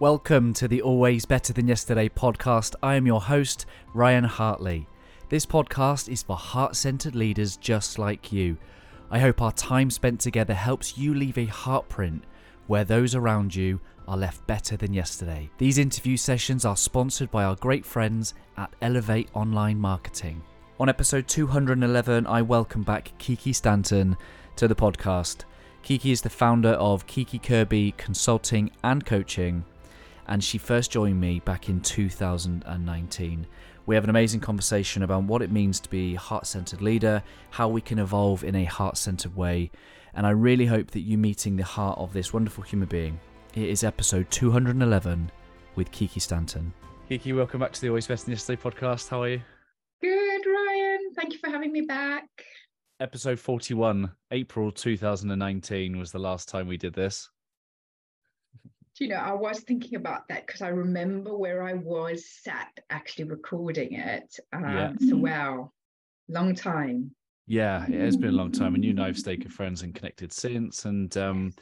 Welcome to the Always Better Than Yesterday podcast. I am your host, Ryan Hartley. This podcast is for heart centered leaders just like you. I hope our time spent together helps you leave a heartprint where those around you are left better than yesterday. These interview sessions are sponsored by our great friends at Elevate Online Marketing. On episode 211, I welcome back Kiki Stanton to the podcast. Kiki is the founder of Kiki Kirby Consulting and Coaching, and she first joined me back in 2019. We have an amazing conversation about what it means to be a heart centered leader, how we can evolve in a heart centered way, and I really hope that you're meeting the heart of this wonderful human being. It is episode 211 with Kiki Stanton. Kiki, welcome back to the Always Better Than Yesterday podcast. How are you? Good, Ryan. Thank you for having me back. Episode 41, April 2019 was the last time we did this. Do you know, I was thinking about that because I remember where I was sat actually recording it. Um, yeah. So, wow, long time. Yeah, it has been a long time. And you and I have stayed good friends and connected since. And um,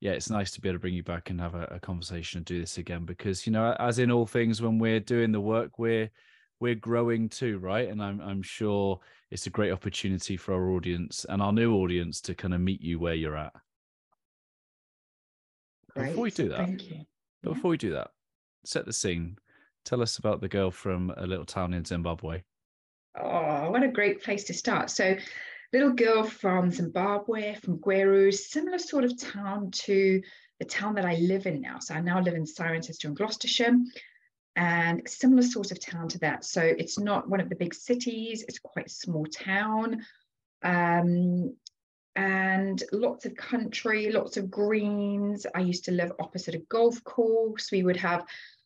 yeah, it's nice to be able to bring you back and have a, a conversation and do this again because, you know, as in all things, when we're doing the work, we're we're growing too, right? And I'm I'm sure it's a great opportunity for our audience and our new audience to kind of meet you where you're at. Great. Before we do that, thank you. But before we do that, set the scene. Tell us about the girl from a little town in Zimbabwe. Oh, what a great place to start. So, little girl from Zimbabwe, from Gweru, similar sort of town to the town that I live in now. So I now live in Cirencester in Gloucestershire and similar sort of town to that. So it's not one of the big cities, it's quite a small town. Um, and lots of country, lots of greens. I used to live opposite a golf course. We would have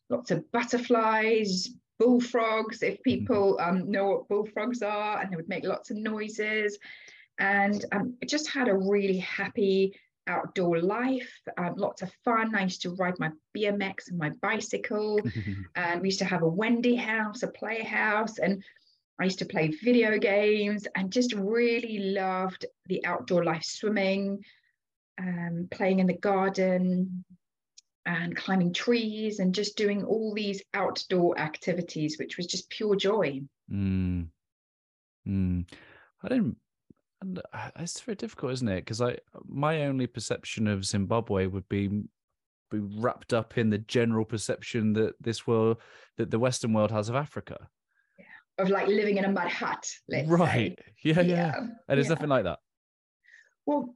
lots of butterflies, bullfrogs, if mm-hmm. people um, know what bullfrogs are, and they would make lots of noises. And um, it just had a really happy, outdoor life, um, lots of fun. I used to ride my BMX and my bicycle, and we used to have a Wendy house, a playhouse, and I used to play video games and just really loved the outdoor life, swimming, um, playing in the garden, and climbing trees, and just doing all these outdoor activities, which was just pure joy. Mm. Mm. I didn't uh, it's very difficult, isn't it? Because I my only perception of Zimbabwe would be be wrapped up in the general perception that this world that the Western world has of Africa. Of like living in a mud hut, right. Yeah, yeah, yeah. And there's yeah. nothing like that. Well,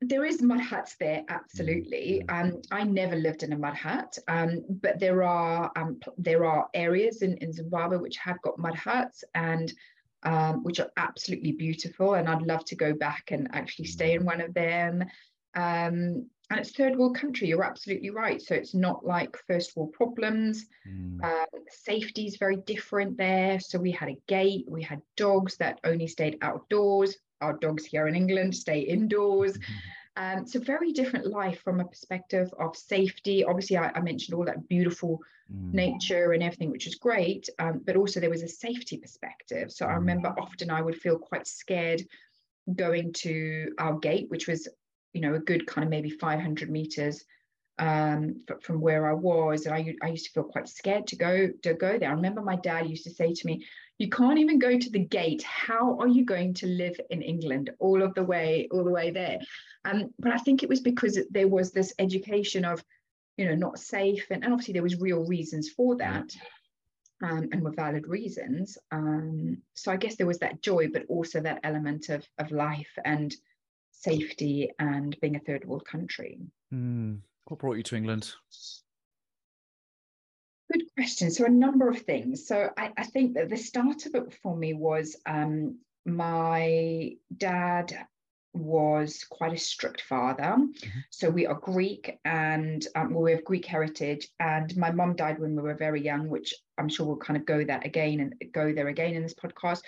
there is mud huts there, absolutely. Mm-hmm. Um, I never lived in a mud hut, um, but there are um, there are areas in, in Zimbabwe which have got mud huts, and um, which are absolutely beautiful. And I'd love to go back and actually stay in one of them. And it's third world country, you're absolutely right. So it's not like first world problems. Mm. Um, safety is very different there. So we had a gate, we had dogs that only stayed outdoors. Our dogs here in England stay indoors. Mm-hmm. Um, so very different life from a perspective of safety. Obviously, I, I mentioned all that beautiful mm. nature and everything, which is great. Um, but also there was a safety perspective. So I mm. remember often I would feel quite scared going to our gate, which was, you know, a good kind of maybe 500 meters um, from where I was, and I, I used to feel quite scared to go to go there. I remember my dad used to say to me, "You can't even go to the gate. How are you going to live in England all of the way, all the way there?" Um, but I think it was because there was this education of, you know, not safe, and, and obviously there was real reasons for that. Um, and were valid reasons. Um, so I guess there was that joy, but also that element of of life and safety and being a third world country. Mm. What brought you to England? Good question. So a number of things. So I, I think that the start of it for me was um, my dad was quite a strict father. Mm-hmm. So we are Greek and um, well, we have Greek heritage. And my mum died when we were very young, which I'm sure we'll kind of go that again and go there again in this podcast.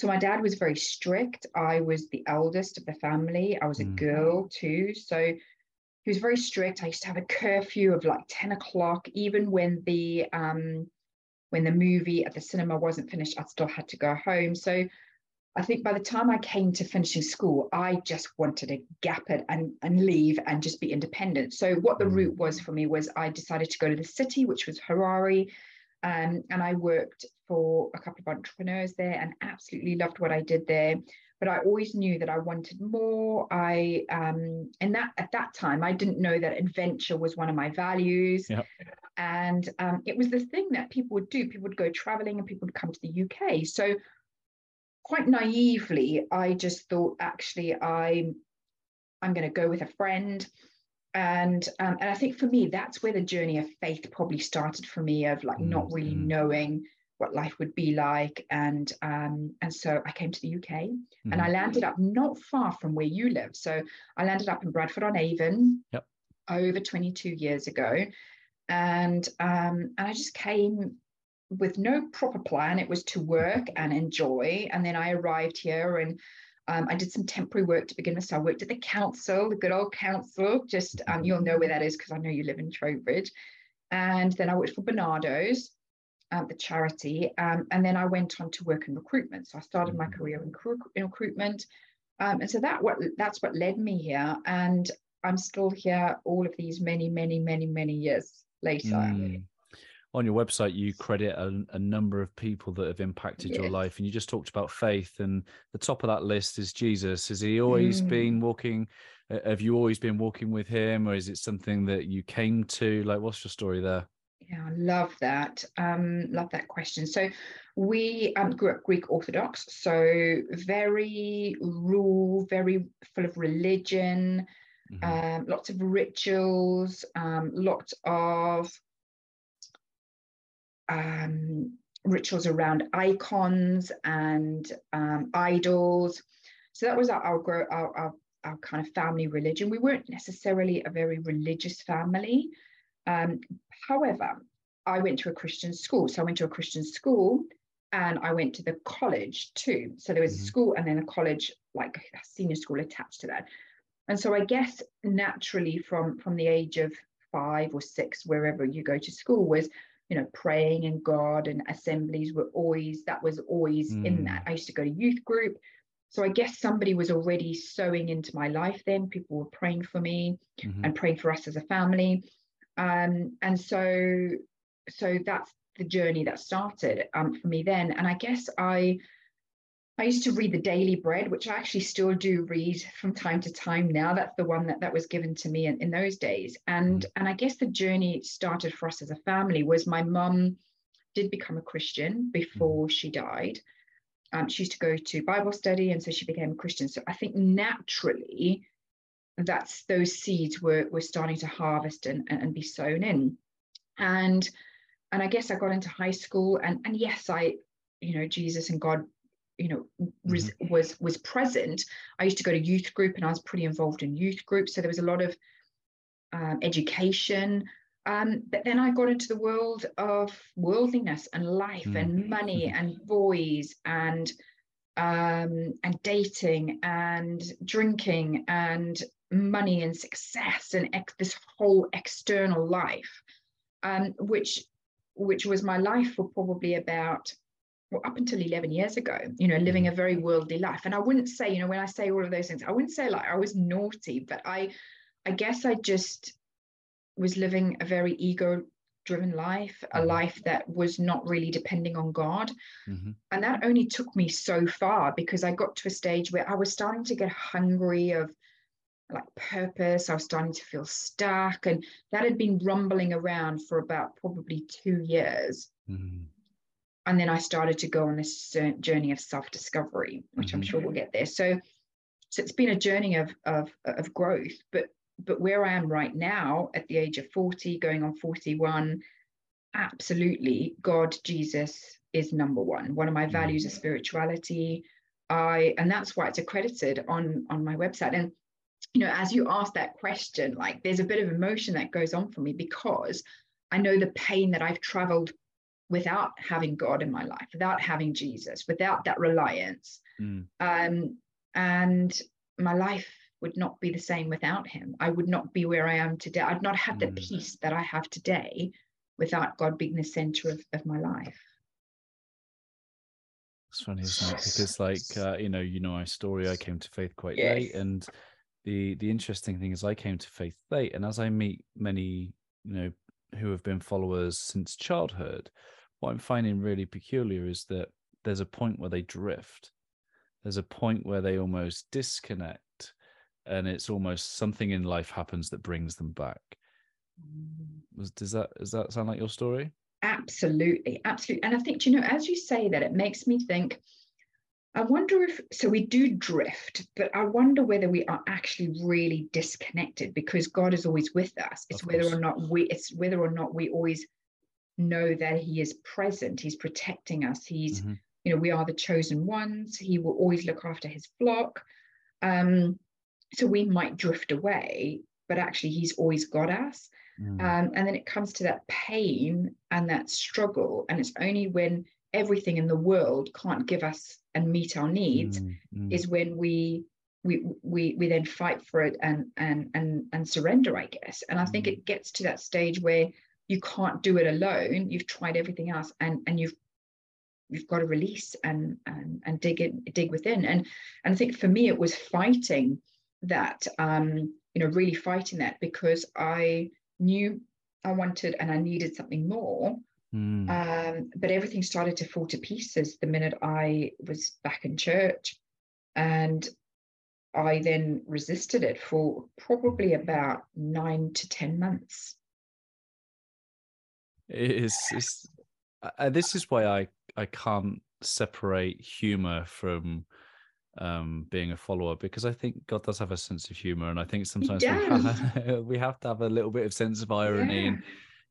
So my dad was very strict. I was the eldest of the family. I was a mm. girl too. So he was very strict. I used to have a curfew of like 10 o'clock, even when the um when the movie at the cinema wasn't finished, I still had to go home. So I think by the time I came to finishing school, I just wanted to gap it and, and leave and just be independent. So what the route was for me was I decided to go to the city, which was Harare. Um, and I worked for a couple of entrepreneurs there and absolutely loved what I did there. But I always knew that I wanted more. I um, and that at that time I didn't know that adventure was one of my values. Yep. And um, it was the thing that people would do. People would go traveling and people would come to the UK. So quite naively, I just thought, actually, I'm I'm going to go with a friend, and um, and I think for me, that's where the journey of faith probably started for me, of like mm-hmm. not really mm-hmm. knowing what life would be like, and um, and so I came to the UK, mm-hmm. and I landed up not far from where you live. So I landed up in Bradford on Avon. Yep. Over 22 years ago, and um, and I just came with no proper plan. It was to work and enjoy. And then I arrived here and um, I did some temporary work to begin with. So I worked at the council, the good old council. Just um, you'll know where that is because I know you live in Trowbridge. And then I worked for Barnardo's, um, the charity. Um, and then I went on to work in recruitment. So I started my career in, in recruitment. Um, and so that what that's what led me here. And I'm still here all of these many, many, many, many years later. Mm on your website you credit a, a, number of people that have impacted yes. your life and you just talked about faith and the top of that list is jesus has he always mm. been walking have you always been walking with him or is it something that you came to like what's your story there yeah i love that um love that question so we um, grew up greek orthodox so very rule very full of religion mm-hmm. um, lots of rituals um, lots of um, rituals around icons and um, idols. So that was our, our, our, our, kind of family religion. We weren't necessarily a very religious family. Um, however, I went to a Christian school. So I went to a Christian school and I went to the college too. So there was mm-hmm. a school and then a college, like a senior school attached to that. And so I guess naturally from, from the age of five or six, wherever you go to school, was you know, praying and God and assemblies were always, that was always mm. in that. I used to go to youth group. So I guess somebody was already sowing into my life then. People were praying for me mm-hmm. and praying for us as a family. Um, and so, so that's the journey that started um, for me then. And I guess I, I used to read the Daily Bread, which I actually still do read from time to time now. That's the one that, that was given to me in, in those days. And, mm. and I guess the journey started for us as a family was my mum did become a Christian before mm. she died. Um, she used to go to Bible study, and so she became a Christian. So I think naturally, that's those seeds were were starting to harvest and, and, and be sown in. And and I guess I got into high school, and and yes, I, you know, Jesus and God you know mm-hmm. was was present i used to go to youth group and i was pretty involved in youth groups so there was a lot of um, education um, but then i got into the world of worldliness and life mm-hmm. and money mm-hmm. and boys and um, and dating and drinking and money and success and ex- this whole external life um, which which was my life for probably about well, up until 11 years ago, you know, living mm-hmm. a very worldly life. And I wouldn't say, you know, when I say all of those things, I wouldn't say like I was naughty, but I, I guess I just was living a very ego driven life, a mm-hmm. life that was not really depending on God. Mm-hmm. And that only took me so far because I got to a stage where I was starting to get hungry of like purpose. I was starting to feel stuck. And that had been rumbling around for about probably two years. Mm-hmm and then I started to go on this journey of self discovery, which mm-hmm. I'm sure we'll get there. So, so it's been a journey of, of of growth, but but where I am right now, at the age of 40, going on 41, absolutely, God, Jesus is number one. One of my values is mm-hmm. spirituality. I and that's why it's accredited on on my website. And you know, as you ask that question, like there's a bit of emotion that goes on for me because I know the pain that I've traveled without having God in my life, without having Jesus, without that reliance. Mm. Um, and my life would not be the same without him. I would not be where I am today. I'd not have mm. the peace that I have today without God being the center of, of my life. It's funny, isn't it? Because like uh, you know, you know my story. I came to faith quite yes. late, and the the interesting thing is I came to faith late, and as I meet many, you know, who have been followers since childhood, what I'm finding really peculiar is that there's a point where they drift. There's a point where they almost disconnect, and it's almost something in life happens that brings them back. Was does that does that sound like your story? Absolutely, absolutely. And I think you know, as you say that, it makes me think I wonder if, so we do drift, but I wonder whether we are actually really disconnected because God is always with us. It's whether or not we, it's whether or not we always know that He is present, He's protecting us, He's, mm-hmm. you know, we are the chosen ones, He will always look after His flock. Um, so we might drift away, but actually He's always got us. Mm. Um, and then it comes to that pain and that struggle. And it's only when everything in the world can't give us and meet our needs mm, mm. is when we we we we then fight for it and and and and surrender i guess and i think mm. it gets to that stage where you can't do it alone you've tried everything else and and you've you've got to release and and, and dig in dig within and and i think for me it was fighting that um you know really fighting that because i knew i wanted and i needed something more Mm. Um, but everything started to fall to pieces the minute I was back in church. And I then resisted it for probably about nine to 10 months. It is, it's, uh, this is why I, I can't separate humor from um, being a follower because I think God does have a sense of humor, and I think sometimes we have, we have, to have a little bit of sense of irony yeah. and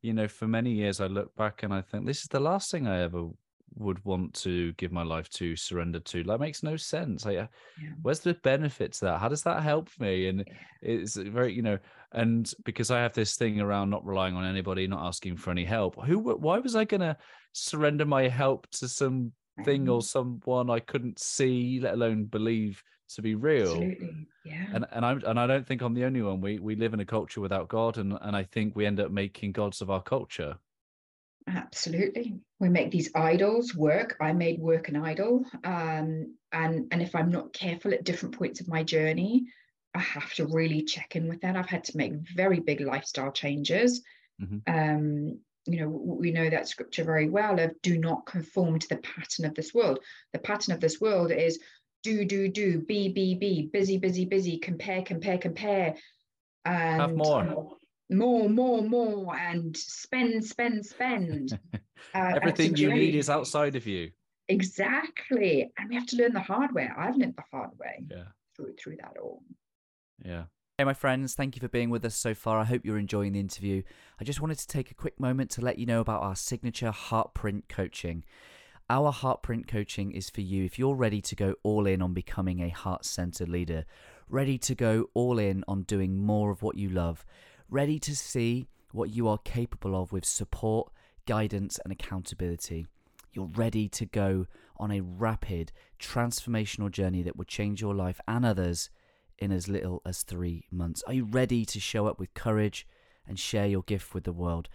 you know, for many years I look back and I think this is the last thing I ever would want to give my life to surrender to like makes no sense like uh, yeah. where's the benefit to that how does that help me and it's very you know and because i have this thing around not relying on anybody not asking for any help who why was i going to surrender my help to some thing or someone i couldn't see let alone believe to be real. Absolutely. Yeah. And and I and I don't think I'm the only one. We we live in a culture without God, and and I think we end up making gods of our culture. Absolutely. We make these idols work. I made work an idol. Um, and and if I'm not careful at different points of my journey, I have to really check in with that. I've had to make very big lifestyle changes. Mm-hmm. Um, you know, we know that scripture very well of do not conform to the pattern of this world. The pattern of this world is do, do, do, be, be, be, busy, busy, busy, compare, compare, compare. And Have more. More, more, more, and spend, spend, spend. uh, Everything you need is outside of you. Exactly. And we have to learn the hard way. I've learned the hard way yeah. through through that all. Yeah. Hey, my friends, thank you for being with us so far. I hope you're enjoying the interview. I just wanted to take a quick moment to let you know about our signature Heartprint coaching. Our Heartprint coaching is for you if you're ready to go all in on becoming a heart centered leader, ready to go all in on doing more of what you love, ready to see what you are capable of with support, guidance, and accountability. You're ready to go on a rapid, transformational journey that will change your life and others in as little as three months. Are you ready to show up with courage and share your gift with the world?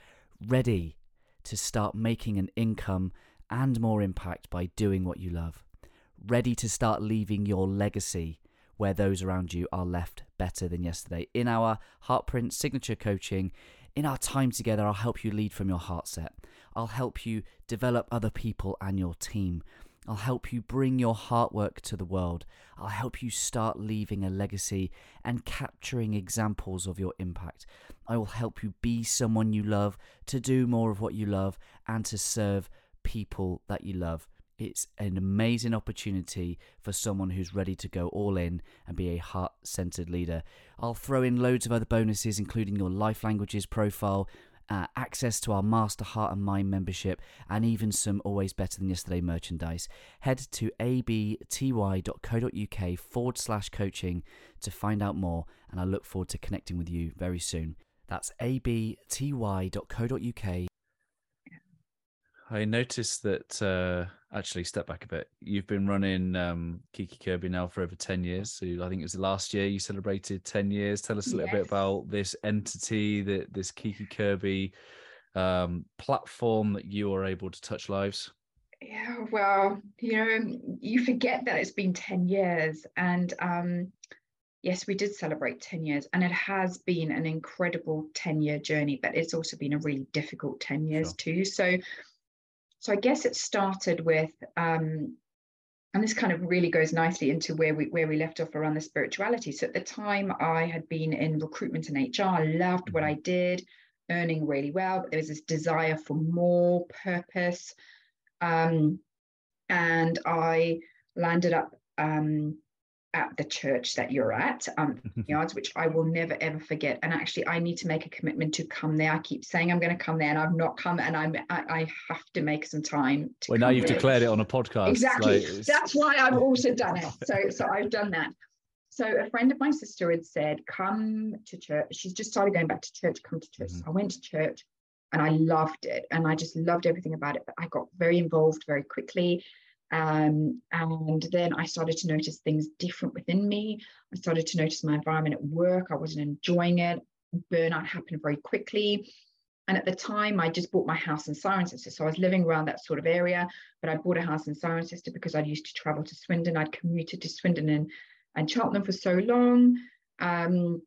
Ready to start making an income and more impact by doing what you love. Ready to start leaving your legacy where those around you are left better than yesterday. In our Heartprint signature coaching, in our time together, I'll help you lead from your heart set. I'll help you develop other people and your team. I'll help you bring your heart work to the world. I'll help you start leaving a legacy and capturing examples of your impact. I will help you be someone you love, to do more of what you love, and to serve people that you love. It's an amazing opportunity for someone who's ready to go all in and be a heart centered leader. I'll throw in loads of other bonuses, including your life languages profile, uh, access to our Master Heart and Mind membership, and even some Always Better Than Yesterday merchandise. Head to abty.co.uk forward slash coaching to find out more, and I look forward to connecting with you very soon. That's abty.co.uk I noticed that uh, actually step back a bit. You've been running um, Kiki Kirby now for over 10 years. So I think it was last year you celebrated 10 years. Tell us a little yes. bit about this entity, that this Kiki Kirby um, platform that you are able to touch lives. Yeah, well, you know, you forget that it's been 10 years. And um, yes, we did celebrate 10 years, and it has been an incredible 10 year journey, but it's also been a really difficult 10 years sure. too. So, so I guess it started with, um, and this kind of really goes nicely into where we where we left off around the spirituality. So at the time, I had been in recruitment and HR. I loved what mm-hmm. I did, earning really well, but there was this desire for more purpose. Um, and I landed up um, at the church that you're at, um, yards, which I will never ever forget. And actually, I need to make a commitment to come there. I keep saying I'm going to come there, and I've not come, and I'm I, I have to make some time. well, now you've there. declared it on a podcast. Exactly. Like, That's why I've also done it. So so I've done that. So a friend of my sister had said, "Come to church." She's just started going back to church. Come to church. Mm-hmm. So I went to church, and I loved it, and I just loved everything about it. But I got very involved very quickly. Um, and then I started to notice things different within me. I started to notice my environment at work. I wasn't enjoying it. Burnout happened very quickly. And at the time, I just bought my house in Cirencester. So I was living around that sort of area, but I bought a house in Cirencester because I used to travel to Swindon. I'd commuted to Swindon and, and Cheltenham for so long. Um,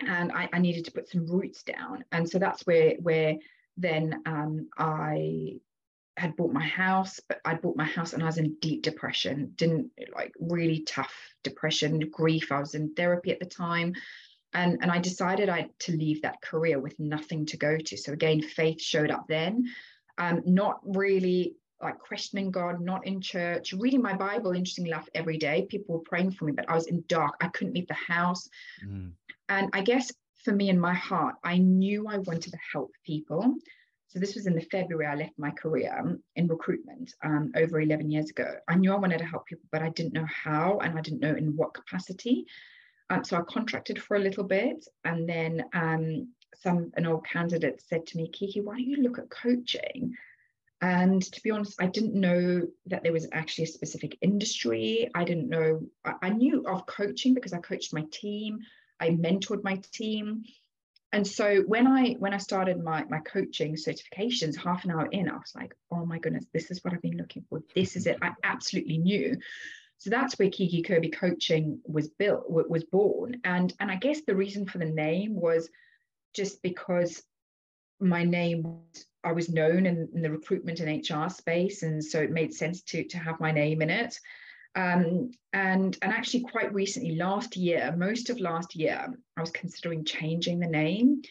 and I, I, needed to put some roots down. And so that's where, where then um, I had bought my house, but I bought my house and I was in deep depression, didn't like really tough depression, grief. I was in therapy at the time. And, and I decided I to leave that career with nothing to go to. So again, faith showed up then. Um, not really like questioning God, not in church, reading my Bible, interestingly enough, every day. People were praying for me, but I was in dark. I couldn't leave the house. Mm. And I guess for me in my heart, I knew I wanted to help people. So this was in the February I left my career in recruitment um, over 11 years ago. I knew I wanted to help people, but I didn't know how and I didn't know in what capacity. Um, so I contracted for a little bit, and then um, some an old candidate said to me, "Kiki, why don't you look at coaching?" And to be honest, I didn't know that there was actually a specific industry. I didn't know. I, I knew of coaching because I coached my team. I mentored my team and so when i when i started my my coaching certifications half an hour in i was like oh my goodness this is what i've been looking for. This is it. I absolutely knew. So that's where kiki kirby coaching was built was born. And and i guess the reason for the name was just because my name i was known in, in the recruitment and hr space. And so it made sense to to have my name in it um, and and actually quite recently, last year, most of last year, I was considering changing the name.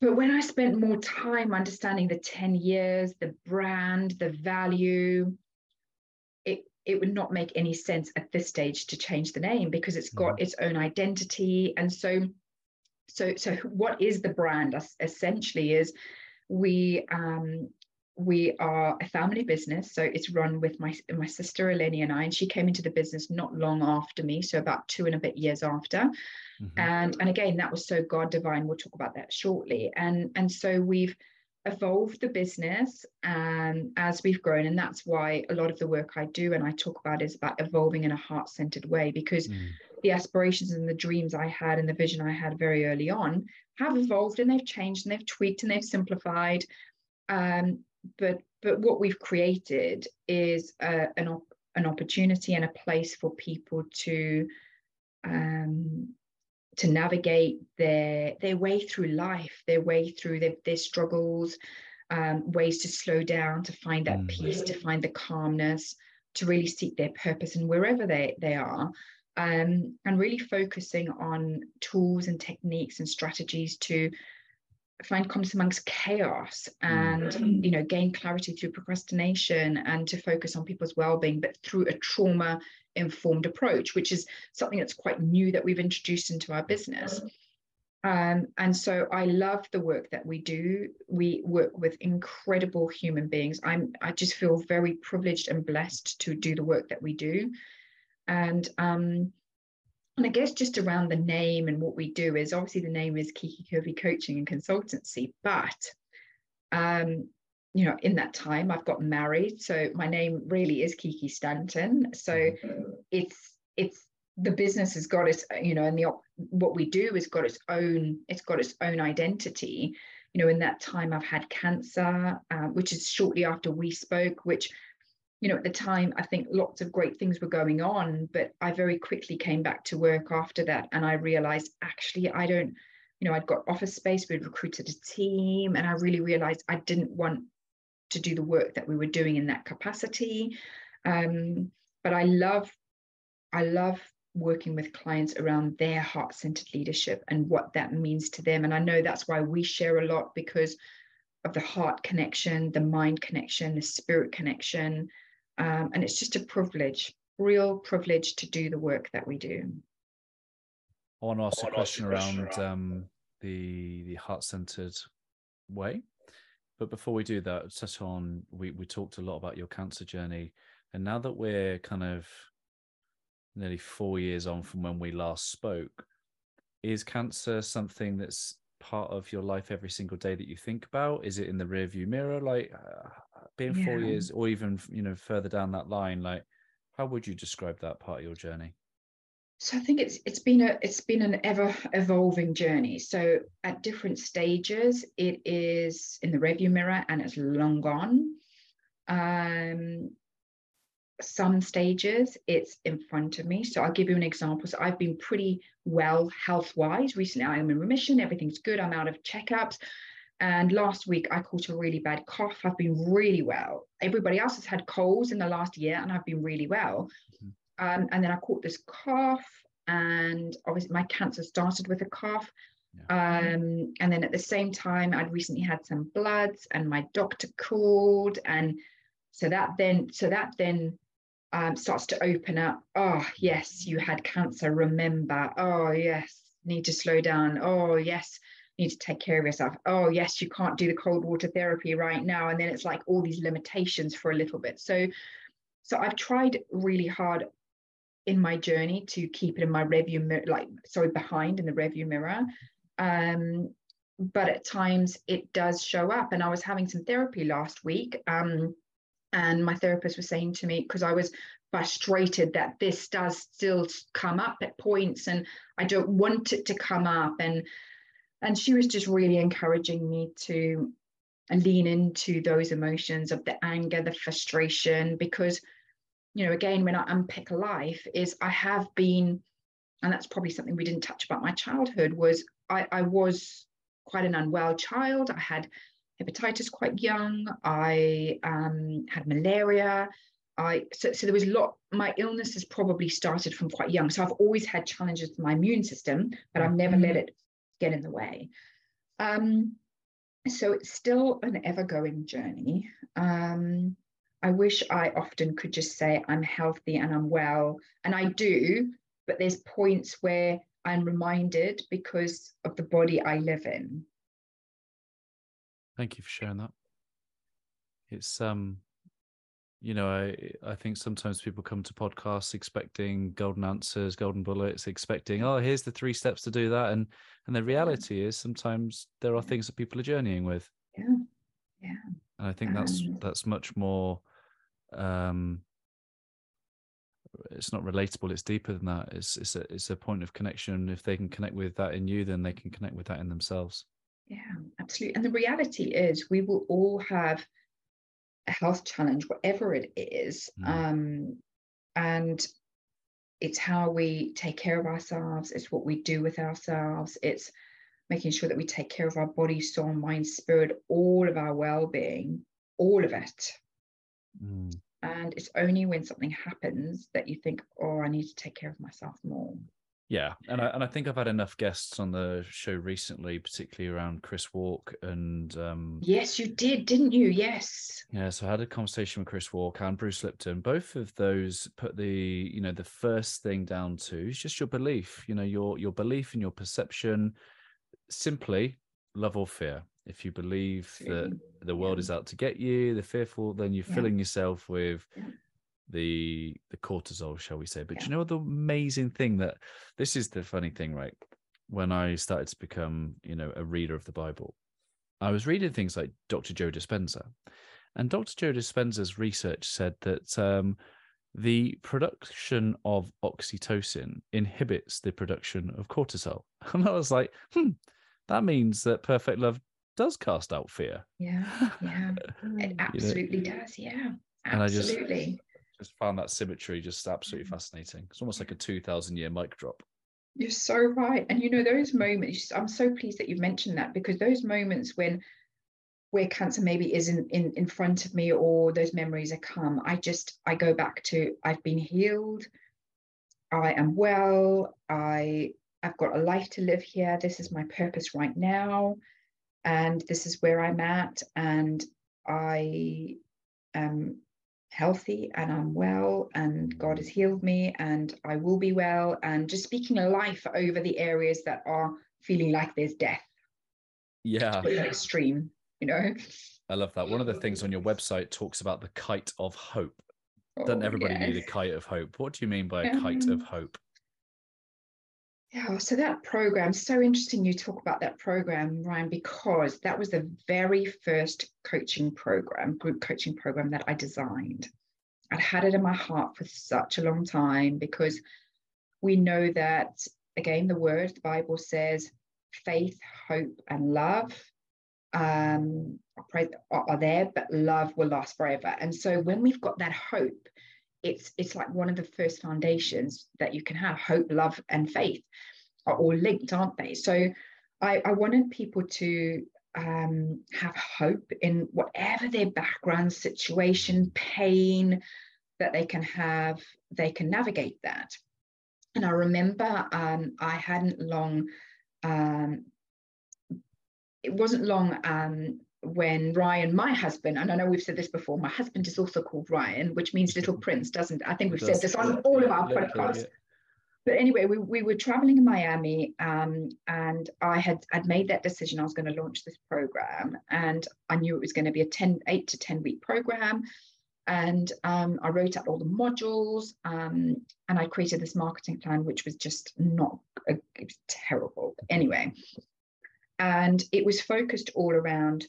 But when I spent more time understanding the 10 years, the brand, the value, it it would not make any sense at this stage to change the name because it's got mm-hmm. its own identity. And so so so what is the brand essentially is we um, we are a family business so it's run with my my sister eleni and i and she came into the business not long after me so about two and a bit years after mm-hmm. and and again that was so god divine we'll talk about that shortly and and so we've evolved the business um, as we've grown and that's why a lot of the work i do and i talk about is about evolving in a heart-centered way because mm. the aspirations and the dreams i had and the vision i had very early on have evolved and they've changed and they've tweaked and they've simplified um, but but what we've created is uh, an op- an opportunity and a place for people to um, to navigate their their way through life, their way through their, their struggles, um, ways to slow down, to find that mm. peace, to find the calmness, to really seek their purpose and wherever they, they are. Um, and really focusing on tools and techniques and strategies to find calmness amongst chaos and mm. you know gain clarity through procrastination and to focus on people's well-being but through a trauma informed approach which is something that's quite new that we've introduced into our business. Um, and so i love the work that we do. We work with incredible human beings. I'm i just feel very privileged and blessed to do the work that we do. And um, and I guess just around the name and what we do is obviously the name is Kiki Kirby Coaching and Consultancy, but um, you know, in that time I've got married, so my name really is Kiki Stanton. So it's it's the business has got its you know and the what we do has got its own it's got its own identity you know in that time i've had cancer uh, which is shortly after we spoke which you know at the time i think lots of great things were going on but i very quickly came back to work after that and i realized actually i don't you know i'd got office space we'd recruited a team and i really realized i didn't want to do the work that we were doing in that capacity um, but i love i love working with clients around their heart centered leadership and what that means to them. And I know that's why we share a lot because of the heart connection, the mind connection, the spirit connection. Um, and it's just a privilege, real privilege to do the work that we do. I want to ask a question around um, the the heart centered way. But before we do that, touch on we we talked a lot about your cancer journey, and now that we're kind of nearly four years on from when we last spoke. Is cancer something that's part of your life every single day that you think about? Is it in the rearview mirror, like uh, being yeah. four years, or even you know further down that line? Like, how would you describe that part of your journey? So I think it's it's been a it's been an ever evolving journey. So at different stages, it is in the rearview mirror and it's long gone. Um, some stages it's in front of me. So I'll give you an example. So I've been pretty well health wise recently. I am in remission, everything's good. I'm out of checkups. And last week I caught a really bad cough. I've been really well. Everybody else has had colds in the last year, and I've been really well. Mm-hmm. Um, and then I caught this cough, and obviously my cancer started with a cough. Yeah. Um, and then at the same time, I'd recently had some bloods, and my doctor called, and so that then, so that then um, starts to open up. Oh, yes, you had cancer. Remember. Oh, yes, need to slow down. Oh, yes, need to take care of yourself. Oh, yes, you can't do the cold water therapy right now. And then it's like all these limitations for a little bit. So, so I've tried really hard in my journey to keep it in my review mirror, like sorry, behind in the review mirror. Um, but at times it does show up. And I was having some therapy last week. Um, and my therapist was saying to me because i was frustrated that this does still come up at points and i don't want it to come up and and she was just really encouraging me to lean into those emotions of the anger the frustration because you know again when i unpick life is i have been and that's probably something we didn't touch about my childhood was i i was quite an unwell child i had hepatitis quite young. I um, had malaria. I so, so there was a lot. My illness has probably started from quite young. So I've always had challenges with my immune system, but I've never let mm-hmm. it get in the way. Um, so it's still an ever-going journey. Um, I wish I often could just say I'm healthy and I'm well, and I do. But there's points where I'm reminded because of the body I live in. Thank you for sharing that. It's um you know, I I think sometimes people come to podcasts expecting golden answers, golden bullets, expecting, oh, here's the three steps to do that. And and the reality is sometimes there are things that people are journeying with. Yeah. Yeah. And I think that's um, that's much more um it's not relatable, it's deeper than that. It's it's a it's a point of connection. If they can connect with that in you, then they can connect with that in themselves. Yeah, absolutely. And the reality is, we will all have health challenge, whatever it is. Mm. Um, and it's how we take care of ourselves, it's what we do with ourselves, it's making sure that we take care of our body, soul, mind, spirit, all of our well being, all of it. Mm. And it's only when something happens that you think, oh, I need to take care of myself more. Yeah, and I and I think I've had enough guests on the show recently, particularly around Chris Walk and um, yes, you did, didn't you? Yes. Yeah, so I had a conversation with Chris Walk and Bruce Lipton. Both of those put the you know the first thing down to is just your belief. You know your your belief and your perception. Simply, love or fear. If you believe that the world yeah. is out to get you, the fearful, then you're yeah. filling yourself with yeah the the cortisol, shall we say? But yeah. you know the amazing thing that this is the funny thing, right? When I started to become, you know, a reader of the Bible, I was reading things like Dr. Joe Dispenza, and Dr. Joe Dispenza's research said that um, the production of oxytocin inhibits the production of cortisol. And I was like, hmm, that means that perfect love does cast out fear. Yeah, yeah, it absolutely you know? does. Yeah, absolutely. And I just, just found that symmetry just absolutely mm. fascinating. It's almost like a 2000 year mic drop. You're so right. And you know, those moments, I'm so pleased that you've mentioned that because those moments when where cancer maybe isn't in, in front of me or those memories are come, I just I go back to I've been healed, I am well, I I've got a life to live here. This is my purpose right now. And this is where I'm at. And I am healthy and I'm well and God has healed me and I will be well and just speaking life over the areas that are feeling like there's death. Yeah. extreme, you know. I love that. One of the things on your website talks about the kite of hope. Doesn't oh, everybody yes. need a kite of hope? What do you mean by a um, kite of hope? Yeah, so that program, so interesting you talk about that program, Ryan, because that was the very first coaching program, group coaching program that I designed. I'd had it in my heart for such a long time because we know that, again, the word, the Bible says, faith, hope, and love um, are there, but love will last forever. And so when we've got that hope, it's it's like one of the first foundations that you can have. Hope love and faith are all linked aren't they? So i, I wanted people to um, have hope in whatever their background situation pain that they can have they can navigate that. And i remember um, i hadn't long um, it wasn't long um, when Ryan, my husband, and I know we've said this before, my husband is also called Ryan, which means little prince, doesn't it? I think we've said this on all of our podcasts. But anyway, we, we were traveling in Miami um, and I had I'd made that decision I was going to launch this program and I knew it was going to be a 10, 8 to 10 week program. And um, I wrote out all the modules um, and I created this marketing plan, which was just not, a, it was terrible. Anyway, and it was focused all around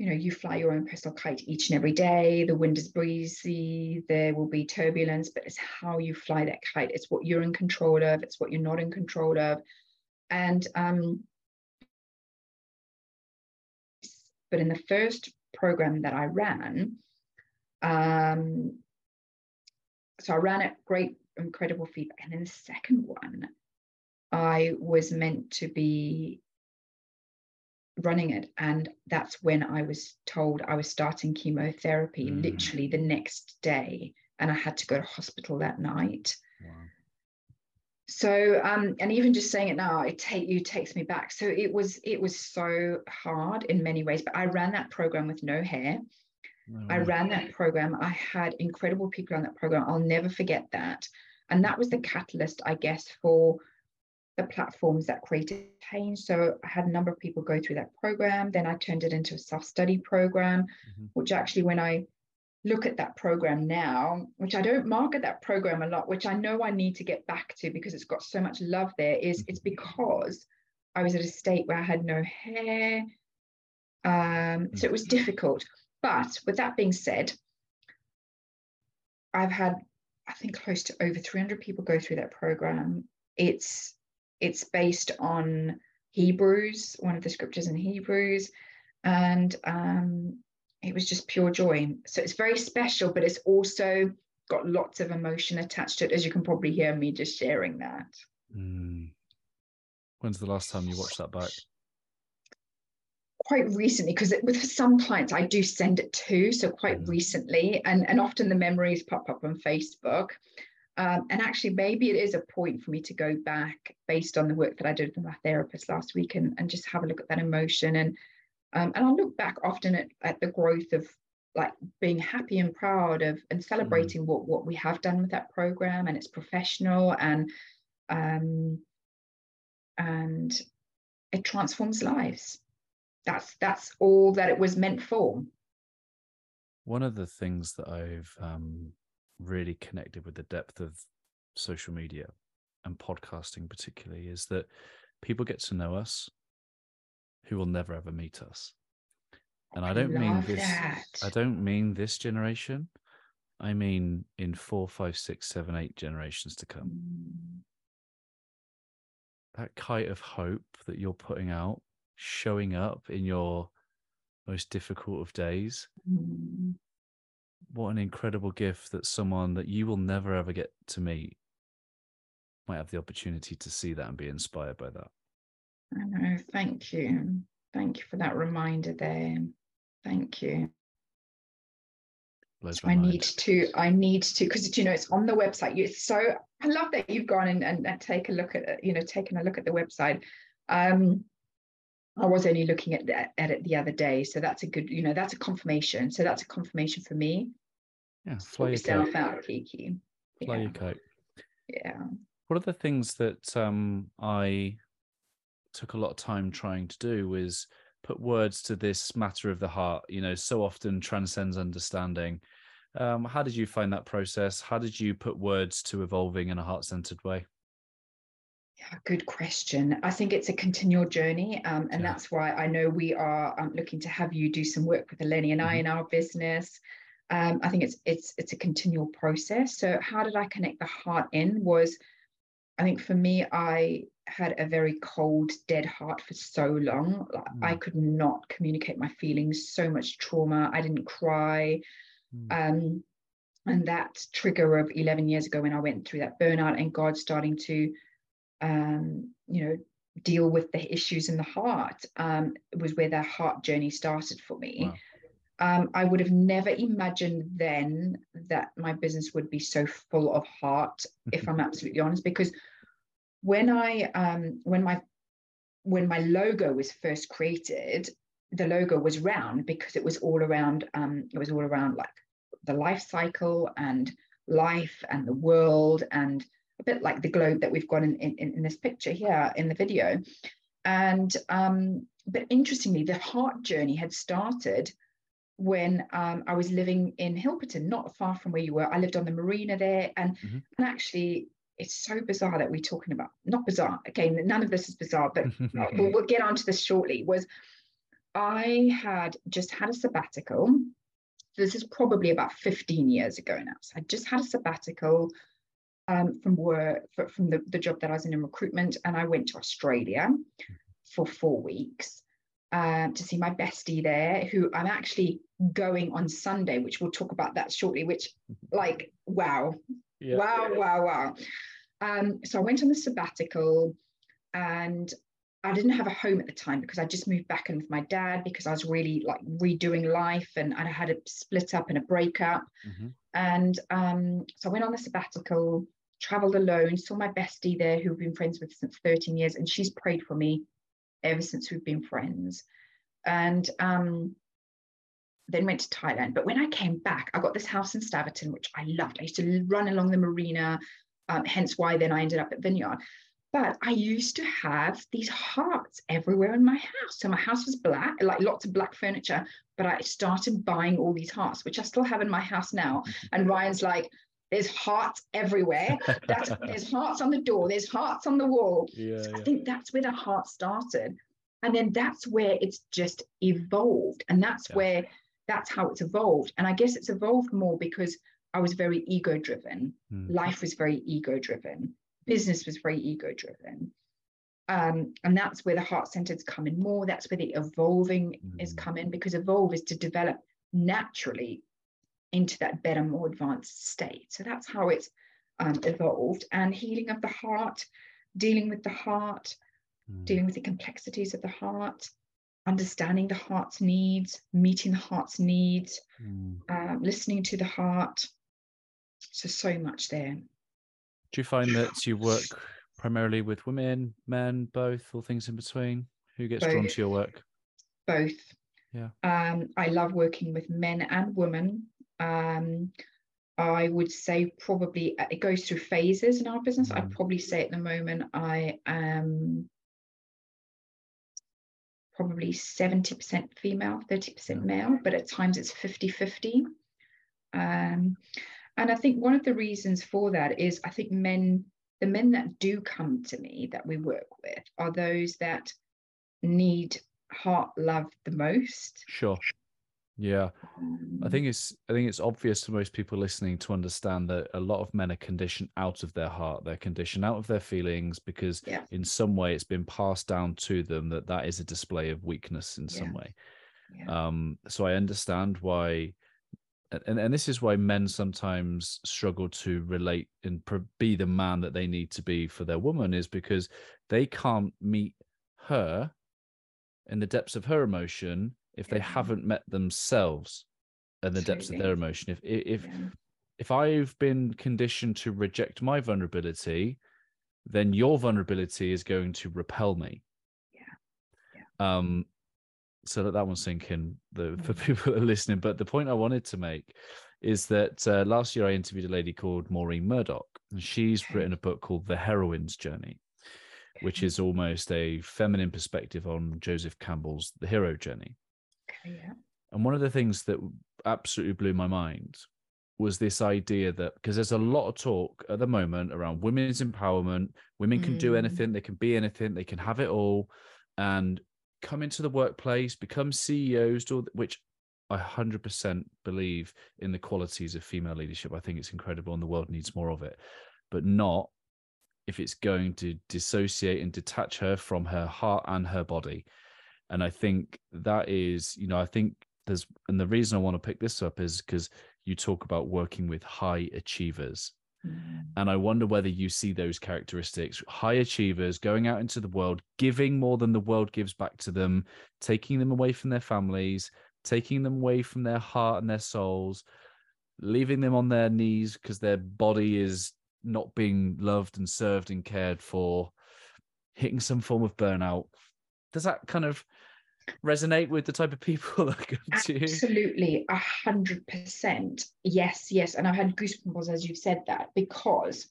you know, you fly your own personal kite each and every day. The wind is breezy, there will be turbulence, but it's how you fly that kite. It's what you're in control of, it's what you're not in control of. And um, but in the first program that I ran, um, so I ran it, great, incredible feedback. And then the second one, I was meant to be running it. And that's when I was told I was starting chemotherapy mm. literally the next day. And I had to go to hospital that night. Wow. So um, and even just saying it now, it take you takes me back. So it was it was so hard in many ways. But I ran that program with no hair. I ran that program. I had incredible people on that program. I'll never forget that. And that was the catalyst, I guess, for the platforms that created change. So I had a number of people go through that program. Then I turned it into a self-study program, mm-hmm. which actually when I look at that program now, which I don't market that program a lot, which I know I need to get back to because it's got so much love there, is it's mm-hmm. because I was at a state where I had no hair. Um, so it was mm-hmm. difficult. But with that being said, I've had, I think, close to over 300 people go through that program. It's it's based on Hebrews, one of the scriptures in Hebrews, and um, it was just pure joy. So it's very special, but it's also got lots of emotion attached to it, as you can probably hear me just sharing that. Mm. When's the last time you watched that back? Quite recently, because with some clients I do send it to, so quite mm. recently, and and often the memories pop up on Facebook. Um, and actually, maybe it is a point for me to go back based on the work that I did with my therapist last week and, and just have a look at that emotion. And um, and I look back often at, at the growth of like being happy and proud of and celebrating mm. what what we have done with that program and it's professional and um and it transforms lives that's that's all that it was meant for one of the things that i've um really connected with the depth of social media and podcasting particularly is that people get to know us who will never ever meet us and i don't I mean this that. i don't mean this generation I mean in four, five, six, seven, eight generations to come. Mm. That kite of hope that you're putting out, showing up in your most difficult of days. Mm. What an incredible gift that someone that you will never ever get to meet might have the opportunity to see that and be inspired by that. I know. Thank you. Thank you for that reminder there. Thank you. I mind. need to, I need to, because you know it's on the website. You so I love that you've gone and, and, and take a look at you know taken a look at the website. Um, I was only looking at, the, at it the other day, so that's a good, you know, that's a confirmation. So that's a confirmation for me. Yeah, fly yourself out, Kiki. Fly yeah. your kite. Yeah. One of the things that um, I took a lot of time trying to do was put words to this matter of the heart. You know, so often transcends understanding. Um, how did you find that process? How did you put words to evolving in a heart-centered way? Yeah, good question. I think it's a continual journey, um, and yeah. that's why I know we are um, looking to have you do some work with Eleni and mm-hmm. I in our business. Um, I think it's it's it's a continual process. So how did I connect the heart in? Was I think for me, I had a very cold, dead heart for so long. Like, mm. I could not communicate my feelings. So much trauma. I didn't cry. Mm. Um, and that trigger of 11 years ago when I went through that burnout and God starting to um, you know, deal with the issues in the heart um, was where the heart journey started for me. Wow. Um, I would have never imagined then that my business would be so full of heart, if I'm absolutely honest, because when I um, when my when my logo was first created, the logo was round because it was all around um, it was all around like the life cycle and life and the world and a bit like the globe that we've got in, in, in this picture here in the video. And um, but interestingly, the heart journey had started when um, I was living in Hilperton, not far from where you were. I lived on the marina there, and mm-hmm. and actually, it's so bizarre that we're talking about. Not bizarre. Again, none of this is bizarre, but we'll, we'll get onto this shortly. Was I had just had a sabbatical. This is probably about 15 years ago now. So I just had a sabbatical um, from work from the, the job that I was in in recruitment, and I went to Australia for four weeks uh, to see my bestie there, who I'm actually going on Sunday, which we'll talk about that shortly. Which, like, wow, yeah. wow, wow, wow. Um, so I went on the sabbatical, and I didn't have a home at the time because I just moved back in with my dad because I was really like redoing life and I had a split up and a breakup. Mm-hmm. And um, so I went on the sabbatical, traveled alone, saw my bestie there who we've been friends with since 13 years, and she's prayed for me ever since we've been friends. And um, then went to Thailand. But when I came back, I got this house in Staverton, which I loved. I used to run along the marina, um, hence why then I ended up at Vineyard. But I used to have these hearts everywhere in my house. So my house was black, like lots of black furniture, but I started buying all these hearts, which I still have in my house now. And Ryan's like, there's hearts everywhere. That's, there's hearts on the door. There's hearts on the wall. Yeah, so yeah. I think that's where the heart started. And then that's where it's just evolved. And that's yeah. where that's how it's evolved. And I guess it's evolved more because I was very ego driven. Mm. Life was very ego driven. Business was very ego driven. Um, and that's where the heart centered's come in more. That's where the evolving mm. is coming because evolve is to develop naturally into that better, more advanced state. So that's how it's um, evolved. And healing of the heart, dealing with the heart, mm. dealing with the complexities of the heart, understanding the heart's needs, meeting the heart's needs, mm. uh, listening to the heart. So, so much there. Do you find that you work primarily with women, men, both, or things in between? Who gets both. drawn to your work? Both. Yeah. Um, I love working with men and women. Um, I would say probably uh, it goes through phases in our business. I'd mm. probably say at the moment I am probably 70% female, 30% male, but at times it's 50 50. Um, and I think one of the reasons for that is I think men, the men that do come to me that we work with are those that need heart love the most. Sure Yeah, I think it's I think it's obvious to most people listening to understand that a lot of men are conditioned out of their heart. They're conditioned out of their feelings because yeah. in some way it's been passed down to them that that is a display of weakness in Yeah. some way. yeah. Um, so I understand why, and and this is why men sometimes struggle to relate and be the man that they need to be for their woman is because they can't meet her in the depths of her emotion if they Yeah. haven't met themselves and the depths of their emotion. If if yeah. if I've been conditioned to reject my vulnerability, then your vulnerability is going to repel me. Yeah. Um, so let that one sink in the for Mm. people that are listening. But the point I wanted to make is that uh, last year I interviewed a lady called Maureen Murdock, and she's Okay. written a book called The Heroine's Journey, which is almost a feminine perspective on Joseph Campbell's The Hero Journey. Yeah. And one of the things that absolutely blew my mind was this idea that because there's a lot of talk at the moment around women's empowerment, women can do Mm. anything, they can be anything, they can have it all, and come into the workplace, become CEOs, do which I 100% believe in the qualities of female leadership. I think it's incredible and the world needs more of it, but not if it's going to dissociate and detach her from her heart and her body. And I think that is, you know, I think there's, and the reason I want to pick this up is because you talk about working with high achievers. Mm. And I wonder whether you see those characteristics high achievers going out into the world, giving more than the world gives back to them, taking them away from their families, taking them away from their heart and their souls, leaving them on their knees because their body is not being loved and served and cared for, hitting some form of burnout. Does that kind of resonate with the type of people that come to you? Absolutely, a hundred percent. Yes, yes. And I've had goosebumps as you've said that because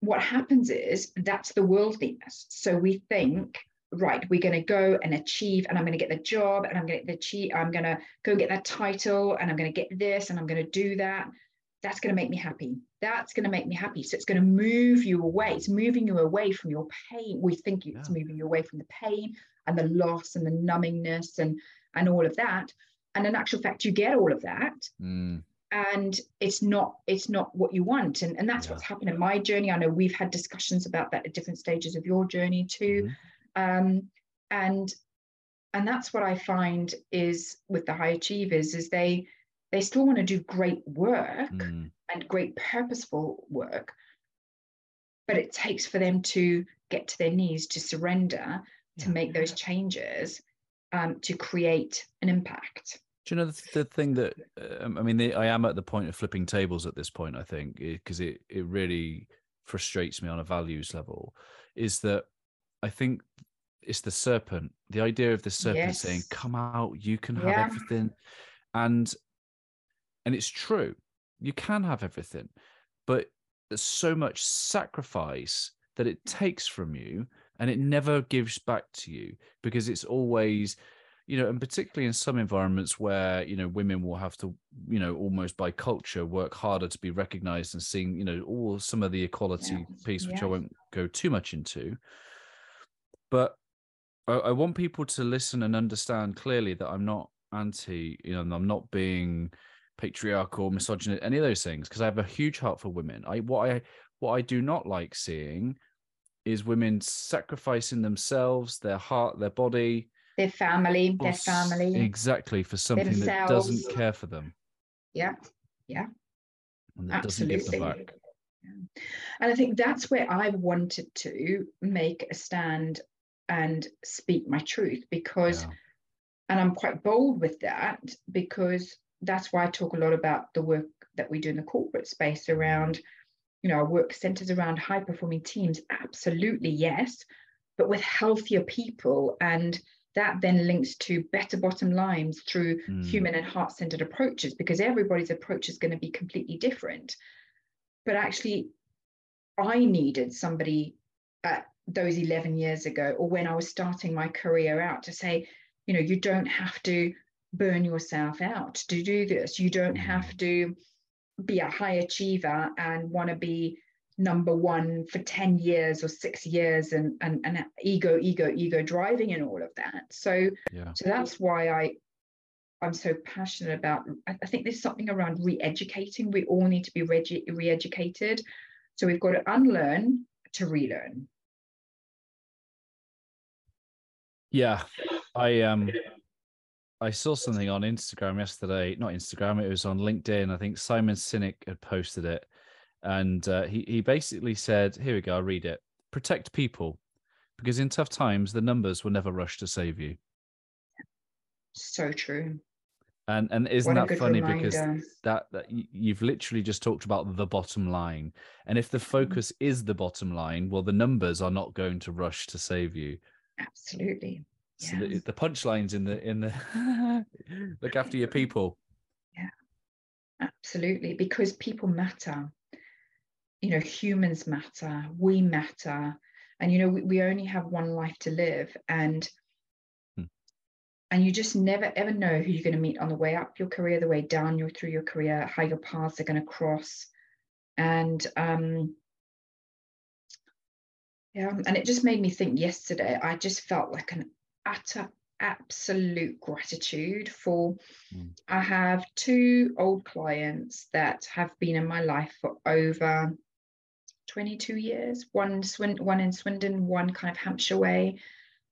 what happens is that's the worldliness. So we think, right, we're going to go and achieve, and I'm going to get the job, and I'm going to get the achieve, I'm going to go get that title, and I'm going to get this, and I'm going to do that. That's going to make me happy. That's going to make me happy. So it's going to move you away. It's moving you away from your pain. We think it's Yeah. moving you away from the pain and the loss and the numbingness and and all of that. And in actual fact, you get all of that Mm, and it's not it's not what you want and, and that's Yeah. what's happened in my journey i know we've had discussions about that at different stages of your journey too mhm. um, and and that's what i find is with the high achievers is they they still want to do great work Mm, and great purposeful work but it takes for them to get to their knees to surrender to make those changes um, to create an impact Do you know the, the thing that um, I mean? The, I am at the point of flipping tables at this point. I think because it it really frustrates me on a values level. Is that I think it's the serpent. The idea of the serpent saying, "Come out, you can have Yeah. everything," and and it's true. You can have everything, but there's so much sacrifice that it takes from you, and it never gives back to you because it's always you know, and particularly in some environments where you know women will have to, you know, almost by culture work harder to be recognised and seen, you know, all some of the equality Yeah, piece, which I won't go too much into. But I, I want people to listen and understand clearly that I'm not anti, you know, and I'm not being patriarchal, misogynist, any of those things, because I have a huge heart for women. I what I what I do not like seeing is women sacrificing themselves, their heart, their body, their family their family exactly for something that doesn't care for them yeah yeah. and that doesn't give them Absolutely. back. And I think that's where I wanted to make a stand and speak my truth because, Yeah. and I'm quite bold with that because that's why I talk a lot about the work that we do in the corporate space around, you know, our work centers around high performing teams. Absolutely, yes, but with healthier people. And that then links to better bottom lines through Mm. human and heart centered approaches because everybody's approach is going to be completely different. But actually, I needed somebody at those 11 years ago, or when I was starting my career out, to say, you know, you don't have to burn yourself out to do this. You don't have to be a high achiever and want to be number one for 10 years or six years and, and, and ego, ego, ego driving and all of that. So Yeah. so that's why I I'm so passionate about. I think there's something around re-educating. We all need to be re-educated. So we've got to unlearn to relearn. Yeah, I um I saw something on Instagram yesterday. Not Instagram, it was on LinkedIn. I think Simon Sinek had posted it, and uh, he he basically said, "Here we go. I'll read it. Protect people, because in tough times, the numbers will never rush to save you." So true. And and isn't that funny reminder. because that, that you've literally just talked about the bottom line, and if the mm-hmm. focus is the bottom line, well, the numbers are not going to rush to save you. Absolutely. So the, the punchlines in the in the look after your people. Yeah, absolutely. Because people matter. You know, humans matter. We matter, and you know, we, we only have one life to live, and hmm. and you just never ever know who you're going to meet on the way up your career, the way down your through your career, how your paths are going to cross, and um, yeah, and it just made me think yesterday. I just felt like an utter absolute gratitude for. Mm. I have two old clients that have been in my life for over 22 years. One Swin- one in Swindon one kind of Hampshire way.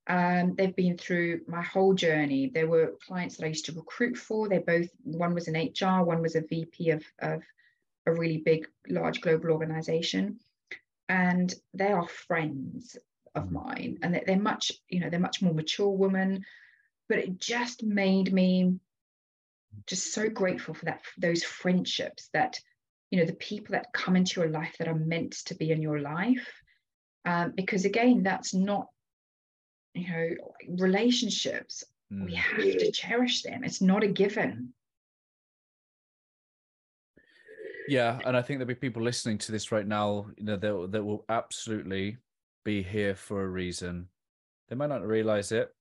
Um, they've been through my whole journey. There were clients that I used to recruit for. They both one was an HR one was a VP of, of a really big large global organization. And they are friends of mine. And they're much you know they're much more mature women but it just made me just so grateful for that those friendships that you know the people that come into your life that are meant to be in your life. Um, because again that's not you know relationships. Mm. we have to cherish them. It's not a given. Yeah and i think there'll be people listening to this right now you know that, that will absolutely be here for a reason. They might not realize it,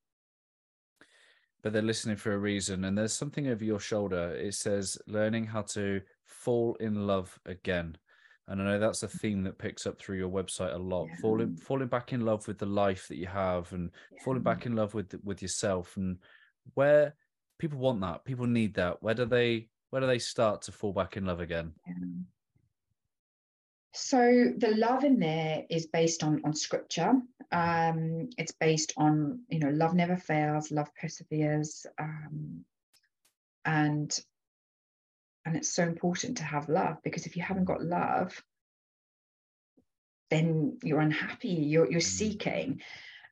but they're listening for a reason. And there's something over your shoulder. It says learning how to fall in love again. And I know that's a theme that picks up through your website a lot. Yeah. Falling falling back in love with the life that you have and yeah. falling back in love with with yourself and where people want that, people need that. Where do they where do they start to fall back in love again? Yeah. So the love in there is based on on scripture. Um, it's based on you know love never fails, love perseveres, um, and and it's so important to have love because if you haven't got love, then you're unhappy. You're you're mm. seeking.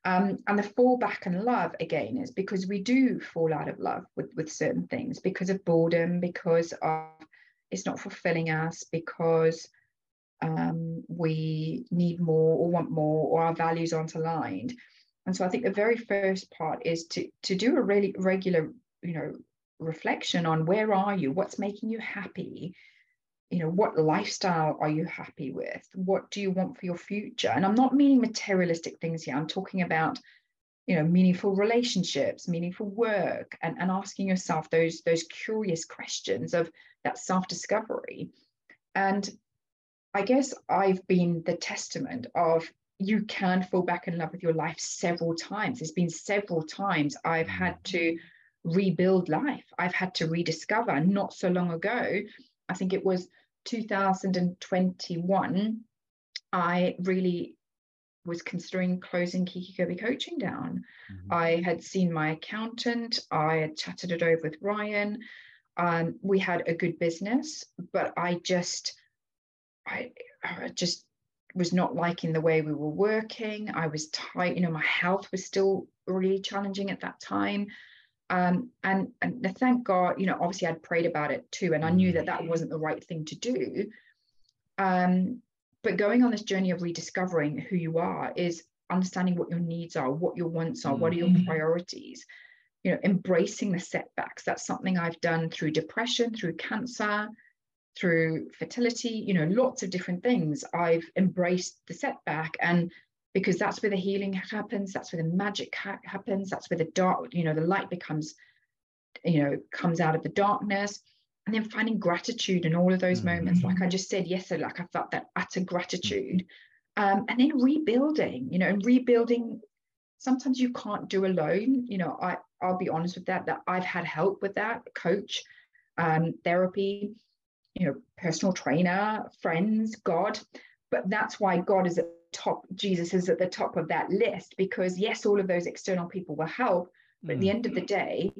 Um, and the fall back and love again is because we do fall out of love with with certain things because of boredom, because of it's not fulfilling us, because um, we need more or want more or our values aren't aligned. And so i think the very first part is to to do a really regular you know reflection on where are you? What's making you happy? You know what lifestyle are you happy with? What do you want for your future? And i'm not meaning materialistic things here. I'm talking about you know meaningful relationships meaningful work and, and asking yourself those those curious questions of that self-discovery. And I guess I've been the testament of you can fall back in love with your life several times. There's been several times I've had mm. to rebuild life. I've had to rediscover. Not so long ago, I think it was 2021, I really was considering closing Kiki Kobe coaching down. Mm-hmm. I had seen my accountant, I had chatted it over with Ryan. Um, we had a good business, but I just I, I just was not liking the way we were working. I was tight, you know, my health was still really challenging at that time. Um, and, and thank God, you know, obviously I'd prayed about it too, and I knew that that wasn't the right thing to do. Um, but going on this journey of rediscovering who you are is understanding what your needs are, what your wants are, what are your mm-hmm. priorities. You know, embracing the setbacks. That's something I've done through depression, through cancer, through fertility, you know, lots of different things. I've embraced the setback and because that's where the healing happens, that's where the magic ha- happens, that's where the dark, you know, the light becomes, you know, comes out of the darkness. And then finding gratitude in all of those mm-hmm. moments, like I just said yesterday, like I felt that utter gratitude. Um, and then rebuilding, you know, and rebuilding sometimes you can't do alone. You know, I I'll be honest with that. That I've had help with that, coach, um, therapy, you know, personal trainer, friends, God. But that's why God is at the top. Jesus is at the top of that list because yes, all of those external people will help, but mm. at the end of the day,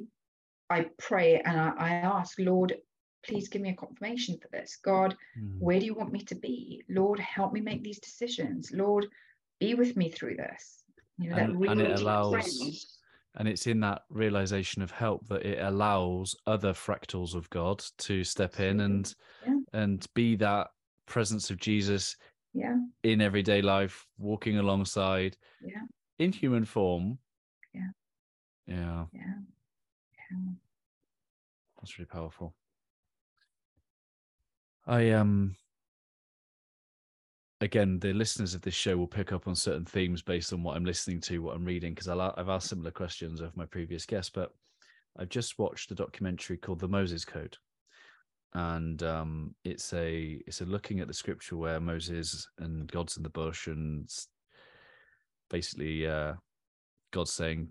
I pray and I, I ask, Lord, please give me a confirmation for this. God, mm. where do you want me to be? Lord, help me make these decisions. Lord, be with me through this. You know, and, and it allows and it's in that realization of help that it allows other fractals of God to step in and yeah. and be that presence of Jesus yeah. in everyday life, walking alongside yeah. in human form. Yeah. Yeah. Yeah. yeah. That's really powerful. I um again, the listeners of this show will pick up on certain themes based on what I'm listening to, what I'm reading, because I've asked similar questions of my previous guests. But I've just watched a documentary called The Moses Code, and um, it's a it's a looking at the scripture where Moses and God's in the bush, and basically uh, God's saying,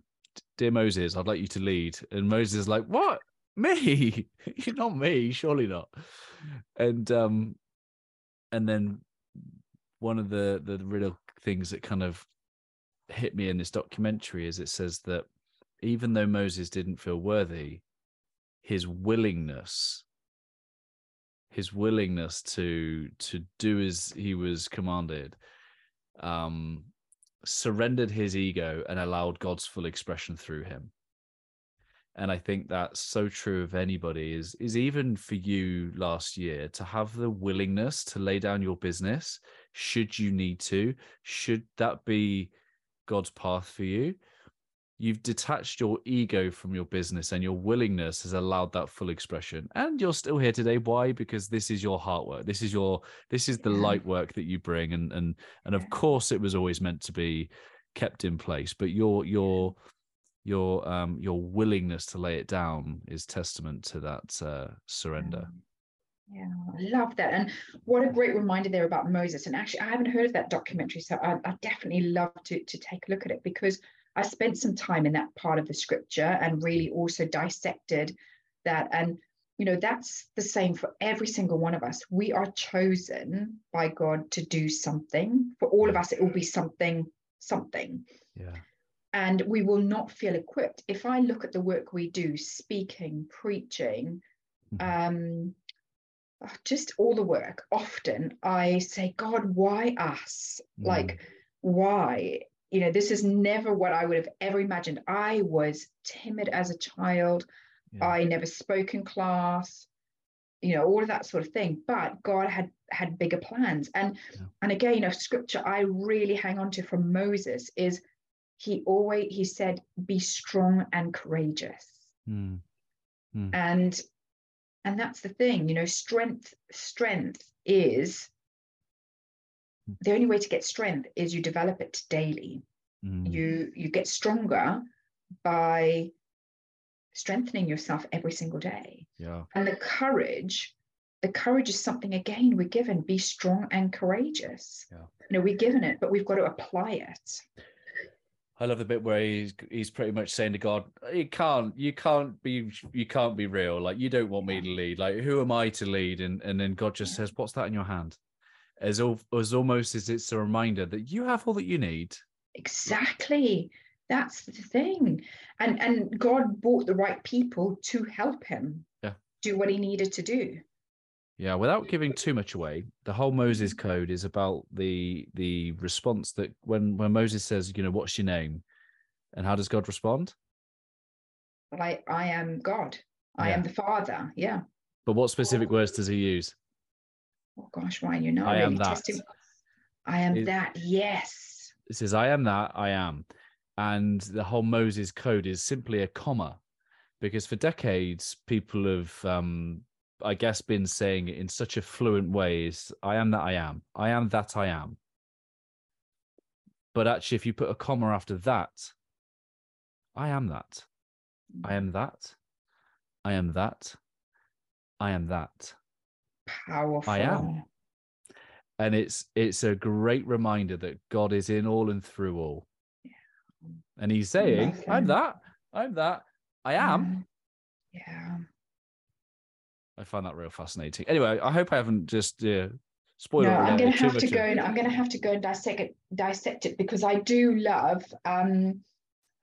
"Dear Moses, I'd like you to lead," and Moses is like, "What? Me? You're not me, surely not." And um, and then one of the the real things that kind of hit me in this documentary is it says that even though Moses didn't feel worthy, his willingness his willingness to to do as he was commanded um surrendered his ego and allowed God's full expression through him. And i think that's so true of anybody is is even for you last year to have the willingness to lay down your business should you need to? Should that be god's path for you? You've detached your ego from your business and your willingness has allowed that full expression. And you're still here today. Why? Because this is your heart work. This is your this is the light work that you bring. And and and of course it was always meant to be kept in place but your your your um your willingness to lay it down is testament to that uh, surrender. Yeah i love that and what a great reminder there about moses and actually i haven't heard of that documentary so i, I definitely love to, to take a look at it because i spent some time in that part of the scripture and really also dissected that and you know that's the same for every single one of us we are chosen by god to do something for all of us it will be something something yeah and we will not feel equipped. If I look at the work we do, speaking, preaching, mm-hmm. um, just all the work, often I say, God, why us? Mm. Like, why? You know, this is never what I would have ever imagined. I was timid as a child. Yeah. I never spoke in class, you know, all of that sort of thing. But God had had bigger plans. And yeah. and again, a scripture I really hang on to from Moses is he always he said be strong and courageous mm. Mm. and and that's the thing you know strength strength is hmm. the only way to get strength is you develop it daily. Mm. you you get stronger by strengthening yourself every single day. Yeah. And the courage the courage is something again we're given be strong and courageous. Yeah. You know we're given it but we've got to apply it I love the bit where he's he's pretty much saying to God, "You can't, you can't be, you can't be real. Like you don't want me to lead. Like who am I to lead?" And and then God just says, "What's that in your hand?" As all, as almost as it's a reminder that you have all that you need. Exactly. That's the thing. And and God brought the right people to help him yeah. do what he needed to do. Yeah, without giving too much away, the whole Moses mm-hmm. code is about the the response that when when Moses says, you know, what's your name, and how does God respond? I I am God. I am the Father. Yeah. But what specific words does he use? Oh gosh, Ryan, you know, I am that. I am it, that. Yes. It says, "I am that. I am," and the whole Moses code is simply a comma, because for decades people have um, I guess, been saying it in such a fluent way is I am that I am. I am that I am. But actually, if you put a comma after that, I am that. I am that. I am that. I am that. Powerful. I am. And it's it's a great reminder that God is in all and through all. Yeah. And he's saying, I'm that, I'm that, I am. Yeah. yeah. I find that real fascinating. Anyway, I hope I haven't just uh, spoiled. No, I'm going to have to go and I'm going to have to go and dissect it, dissect it because I do love. Um,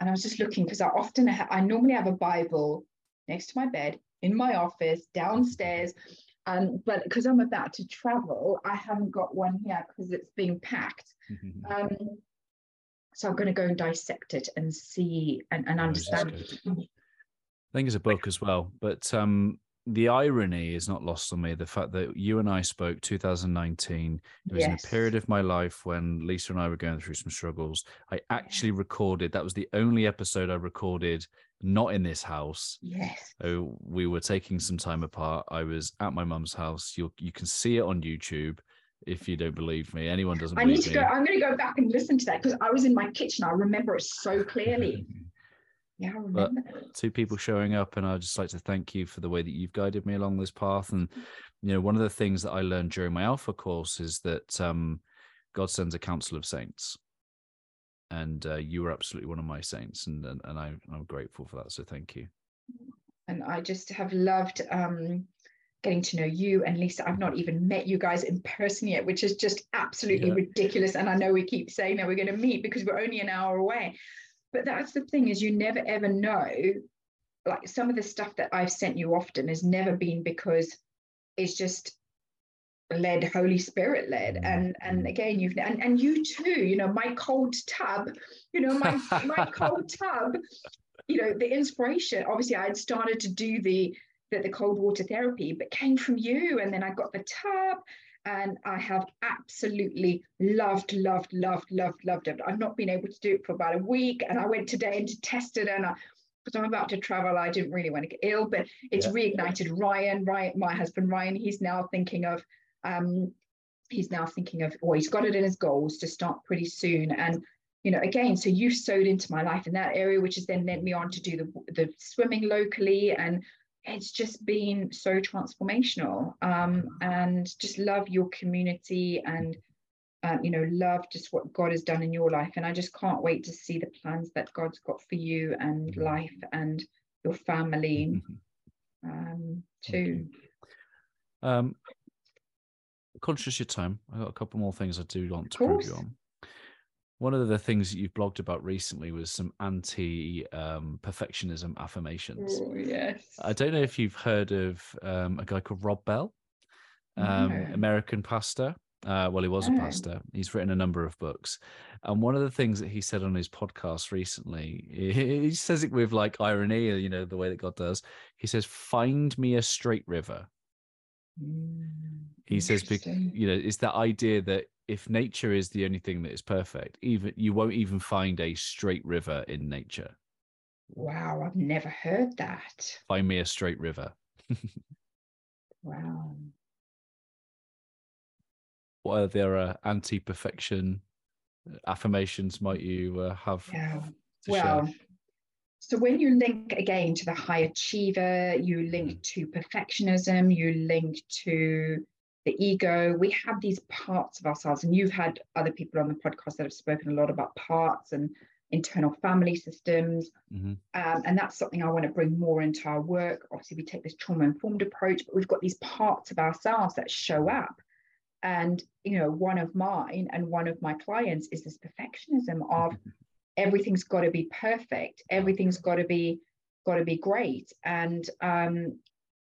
and I was just looking because I often ha- I normally have a Bible next to my bed in my office downstairs. Um, but because I'm about to travel, I haven't got one here because it's being packed. um, so I'm going to go and dissect it and see and, and understand. I think it's a book as well, but um, the irony is not lost on me. The fact that you and I spoke 2019, it was yes. in a period of my life when Lisa and I were going through some struggles. I actually recorded, that was the only episode I recorded not in this house. Yes. So we were taking some time apart. I was at my mum's house. You you can see it on YouTube if you don't believe me. Anyone doesn't I need to me. go. I'm going to go back and listen to that because I was in my kitchen. I remember it so clearly. Yeah, I remember. But two people showing up, and I'd just like to thank you for the way that you've guided me along this path. And you know, one of the things that I learned during my Alpha course is that um, God sends a council of saints, and uh, you were absolutely one of my saints, and and, and I, I'm grateful for that. So thank you. And I just have loved um, getting to know you and Lisa. I've not even met you guys in person yet, which is just absolutely yeah. ridiculous. And I know we keep saying that we're going to meet because we're only an hour away but that's the thing is you never ever know like some of the stuff that i've sent you often has never been because it's just led holy spirit led mm-hmm. and and mm-hmm. again you've and, and you too you know my cold tub you know my my cold tub you know the inspiration obviously i had started to do the, the the cold water therapy but came from you and then i got the tub and I have absolutely loved, loved, loved, loved, loved it. I've not been able to do it for about a week, and I went today and to test it, and I, because I'm about to travel, I didn't really want to get ill, but it's yeah. reignited Ryan, Ryan, my husband Ryan. He's now thinking of, um, he's now thinking of, or he's got it in his goals to start pretty soon, and you know, again, so you've sowed into my life in that area, which has then led me on to do the the swimming locally and it's just been so transformational um, and just love your community and um, you know love just what god has done in your life. And i just can't wait to see the plans that god's got for you and mm-hmm. life and your family mm-hmm. um, too. um, conscious your time. I got a couple more things i do want to prove you on one of the things that you've blogged about recently was some anti um, perfectionism affirmations. Oh, yes. I don't know if you've heard of um, a guy called Rob Bell, um, no. American pastor. Uh, well, he was no. a pastor. He's written a number of books. And one of the things that he said on his podcast recently, he, says it with like irony, you know, the way that God does. He says, Find me a straight river. Mm, he says, you know, it's that idea that if nature is the only thing that is perfect, even you won't even find a straight river in nature. Wow, I've never heard that. Find me a straight river. wow. What other uh, anti-perfection affirmations might you uh, have? Yeah. Well, share? so when you link again to the high achiever, you link mm. to perfectionism, you link to the ego. We have these parts of ourselves, and you've had other people on the podcast that have spoken a lot about parts and internal family systems. Mm-hmm. Um, and that's something I want to bring more into our work. Obviously, we take this trauma informed approach, but we've got these parts of ourselves that show up. And, you know, one of mine and one of my clients is this perfectionism of everything's got to be perfect, everything's got to be got to be great and um,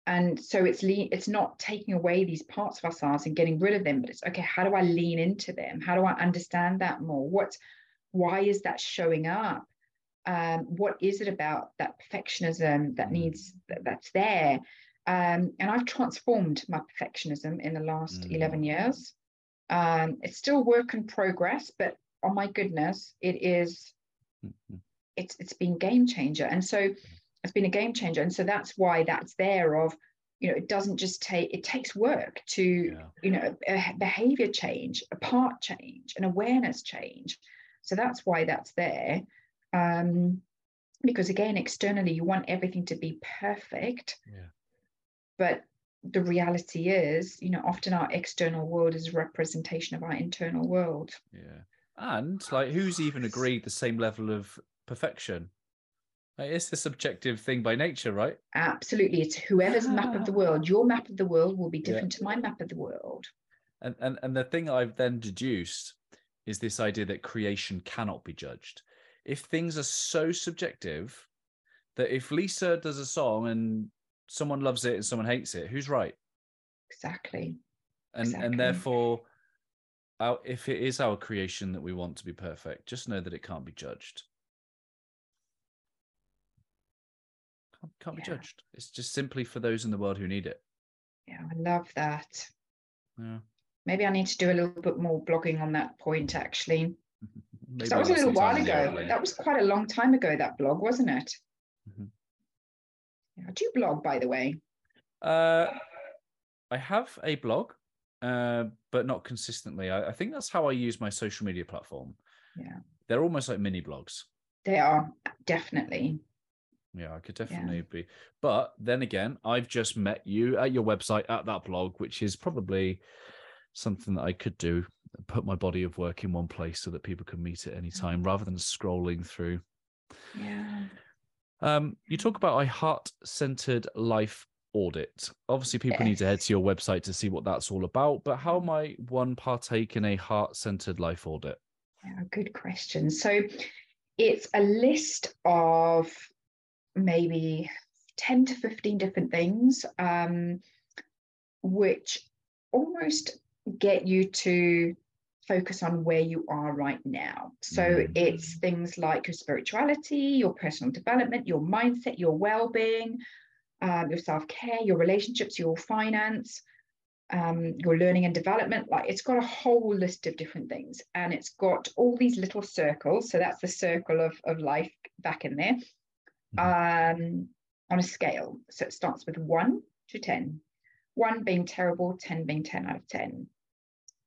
and so it's le- it's not taking away these parts of ourselves and getting rid of them but it's okay how do i lean into them? How do i understand that more? What why is that showing up? Um, what is it about that perfectionism that mm. needs that, that's there? Um, and i've transformed my perfectionism in the last mm. 11 years. Um, it's still work in progress but oh my goodness it is, mm-hmm. it's it's been game changer. And so it's been a game changer and so that's why that's there of you know it doesn't just take it takes work to yeah. you know a behavior change a part change an awareness change so that's why that's there um because again externally you want everything to be perfect yeah. but the reality is you know often our external world is a representation of our internal world yeah And like, who's even agreed the same level of perfection? Like, it's a subjective thing by nature, right? Absolutely. It's whoever's map of the ah. world. Your map of the world will be different yeah. to my map of the world. And, and and the thing I've then deduced is this idea that creation cannot be judged. If things are so subjective that if Lisa does a song and someone loves it and someone hates it, who's right? Exactly. And exactly. and therefore our, if it is our creation that we want to be perfect, just know that it can't be judged. Can't, can't yeah. be judged. It's just simply for those in the world who need it. Yeah, I love that. Yeah. Maybe I need to do a little bit more blogging on that point actually. that was a little while ago. That was quite a long time ago, that blog, wasn't it? Mm-hmm. Yeah, do you blog, by the way? Uh, I have a blog, uh, but not consistently. I, I think that's how I use my social media platform. Yeah. They're almost like mini blogs. They are, definitely. Yeah, I could definitely yeah. be. But then again, I've just met you at your website at that blog, which is probably something that I could do. Put my body of work in one place so that people can meet at any time mm. rather than scrolling through. Yeah. Um, you talk about a heart centered life audit. Obviously, people need to head to your website to see what that's all about, but how mm. might one partake in a heart centered life audit? Yeah, good question. So it's a list of maybe 10 to 15 different things, um, which almost get you to focus on where you are right now. So mm. it's things like your spirituality, your personal development, your mindset, your well being, um, your self care, your relationships, your finance, um, your learning and development. Like it's got a whole list of different things and it's got all these little circles. So that's the circle of, of life back in there mm-hmm. Um, on a scale. So it starts with one to 10, one being terrible, 10 being 10 out of 10.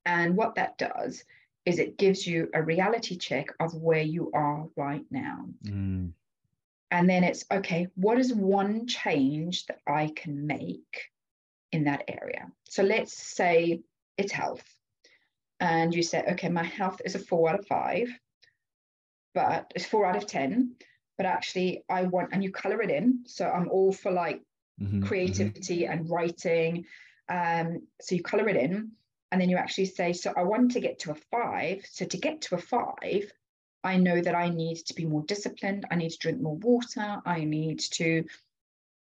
And what that does is it gives you a reality check of where you are right now. Mm. And then it's okay, what is one change that I can make in that area? So let's say it's health. And you say, okay, my health is a four out of five, but it's four out of 10. But actually, I want, and you color it in. So I'm all for like mm-hmm, mm-hmm. creativity mm-hmm. and writing. Um, so you color it in and then you actually say, so I want to get to a five. So to get to a five, I know that I need to be more disciplined. I need to drink more water. I need to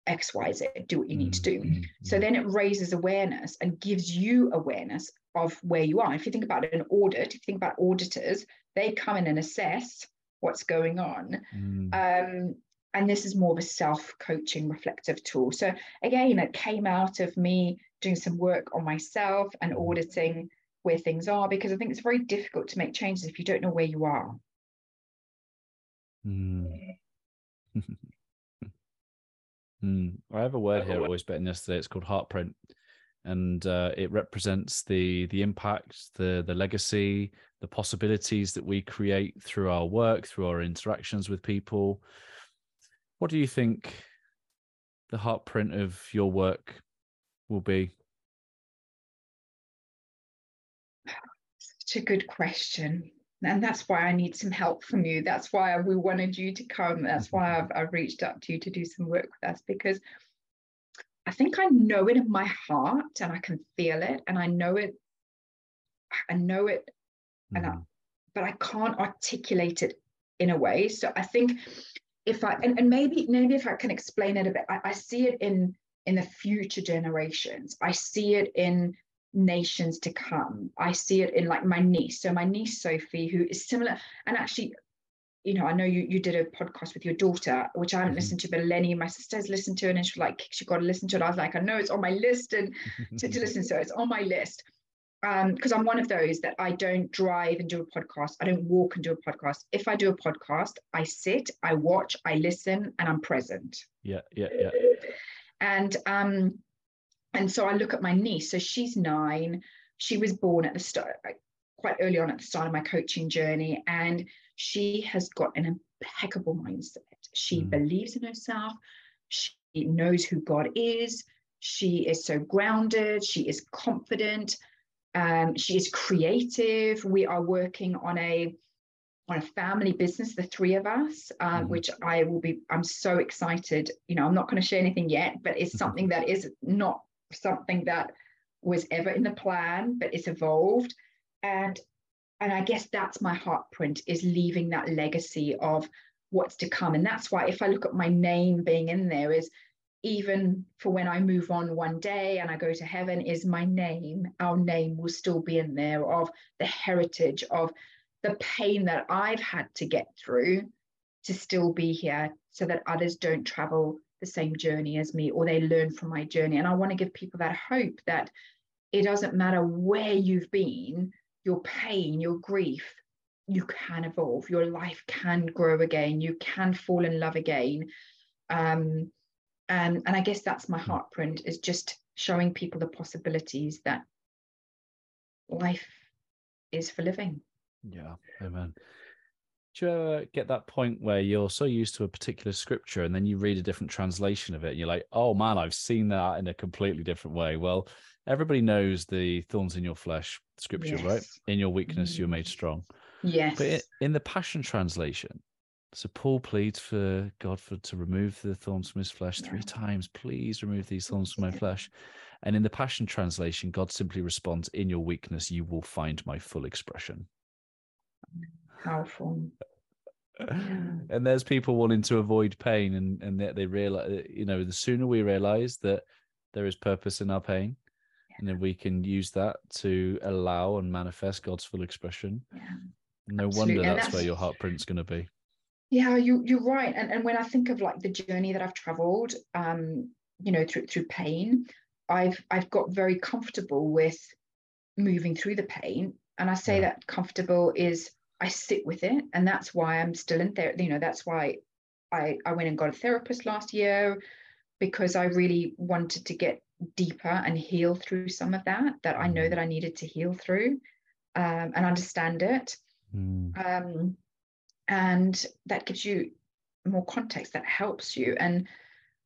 X, Y, Z, do what you need to do. Mm-hmm. So mm-hmm. then it raises awareness and gives you awareness of where you are. If you think about an audit, if you think about auditors, they come in and assess what's going on. Mm. Um, and this is more of a self-coaching reflective tool. So again, it came out of me doing some work on myself and mm-hmm. auditing where things are because I think it's very difficult to make changes if you don't know where you are. Mm. mm. I have a word here Always Better Than Yesterday. It's called heartprint, and uh, it represents the the impact, the the legacy, the possibilities that we create through our work, through our interactions with people. What do you think the heartprint of your work will be? Such a good question. And that's why I need some help from you. That's why we wanted you to come. That's mm-hmm. why I've, I've reached out to you to do some work with us because I think I know it in my heart and I can feel it and I know it. I know it, and I, mm-hmm. but I can't articulate it in a way. So I think if I and, and maybe maybe if I can explain it a bit, I, I see it in in the future generations. I see it in nations to come. I see it in like my niece. So my niece Sophie, who is similar, and actually, you know, I know you you did a podcast with your daughter, which I haven't mm-hmm. listened to, but Lenny, my sister's listened to it, and she's like, she got to listen to it. I was like, I know it's on my list and to, to listen. So it's on my list. Um, because I'm one of those that I don't drive and do a podcast. I don't walk and do a podcast. If I do a podcast, I sit, I watch, I listen, and I'm present. Yeah, yeah, yeah and um and so I look at my niece. So she's nine. She was born at the start, quite early on at the start of my coaching journey, and she has got an impeccable mindset. She mm. believes in herself. She knows who God is. She is so grounded. She is confident. Um, she is creative. We are working on a on a family business, the three of us, um, mm-hmm. which I will be. I'm so excited. You know, I'm not going to share anything yet, but it's something that is not something that was ever in the plan, but it's evolved. And and I guess that's my heartprint is leaving that legacy of what's to come. And that's why if I look at my name being in there is even for when I move on one day and I go to heaven, is my name, our name will still be in there of the heritage of the pain that I've had to get through to still be here so that others don't travel the same journey as me or they learn from my journey. And I want to give people that hope that it doesn't matter where you've been, your pain, your grief, you can evolve, your life can grow again, you can fall in love again. Um, and, and I guess that's my heartprint is just showing people the possibilities that life is for living. Yeah, amen. Do you ever get that point where you're so used to a particular scripture and then you read a different translation of it and you're like, oh man, I've seen that in a completely different way? Well, everybody knows the thorns in your flesh scripture, yes. right? In your weakness, mm-hmm. you're made strong. Yes. But in the Passion Translation, so Paul pleads for God for to remove the thorns from his flesh yeah. three times. Please remove these thorns from my flesh. And in the Passion Translation, God simply responds, In your weakness, you will find my full expression. Powerful. and there's people wanting to avoid pain and and they, they realize you know the sooner we realize that there is purpose in our pain and then we can use that to allow and manifest god's full expression yeah. no Absolutely. wonder that's, that's, where your heartprint's going to be yeah you you're right and and when i think of like the journey that i've traveled um you know through through pain i've i've got very comfortable with moving through the pain and i say yeah. that comfortable is I sit with it, and that's why I'm still in there. You know, that's why I I went and got a therapist last year because I really wanted to get deeper and heal through some of that that I know mm. that I needed to heal through um, and understand it. Mm. Um, and that gives you more context that helps you and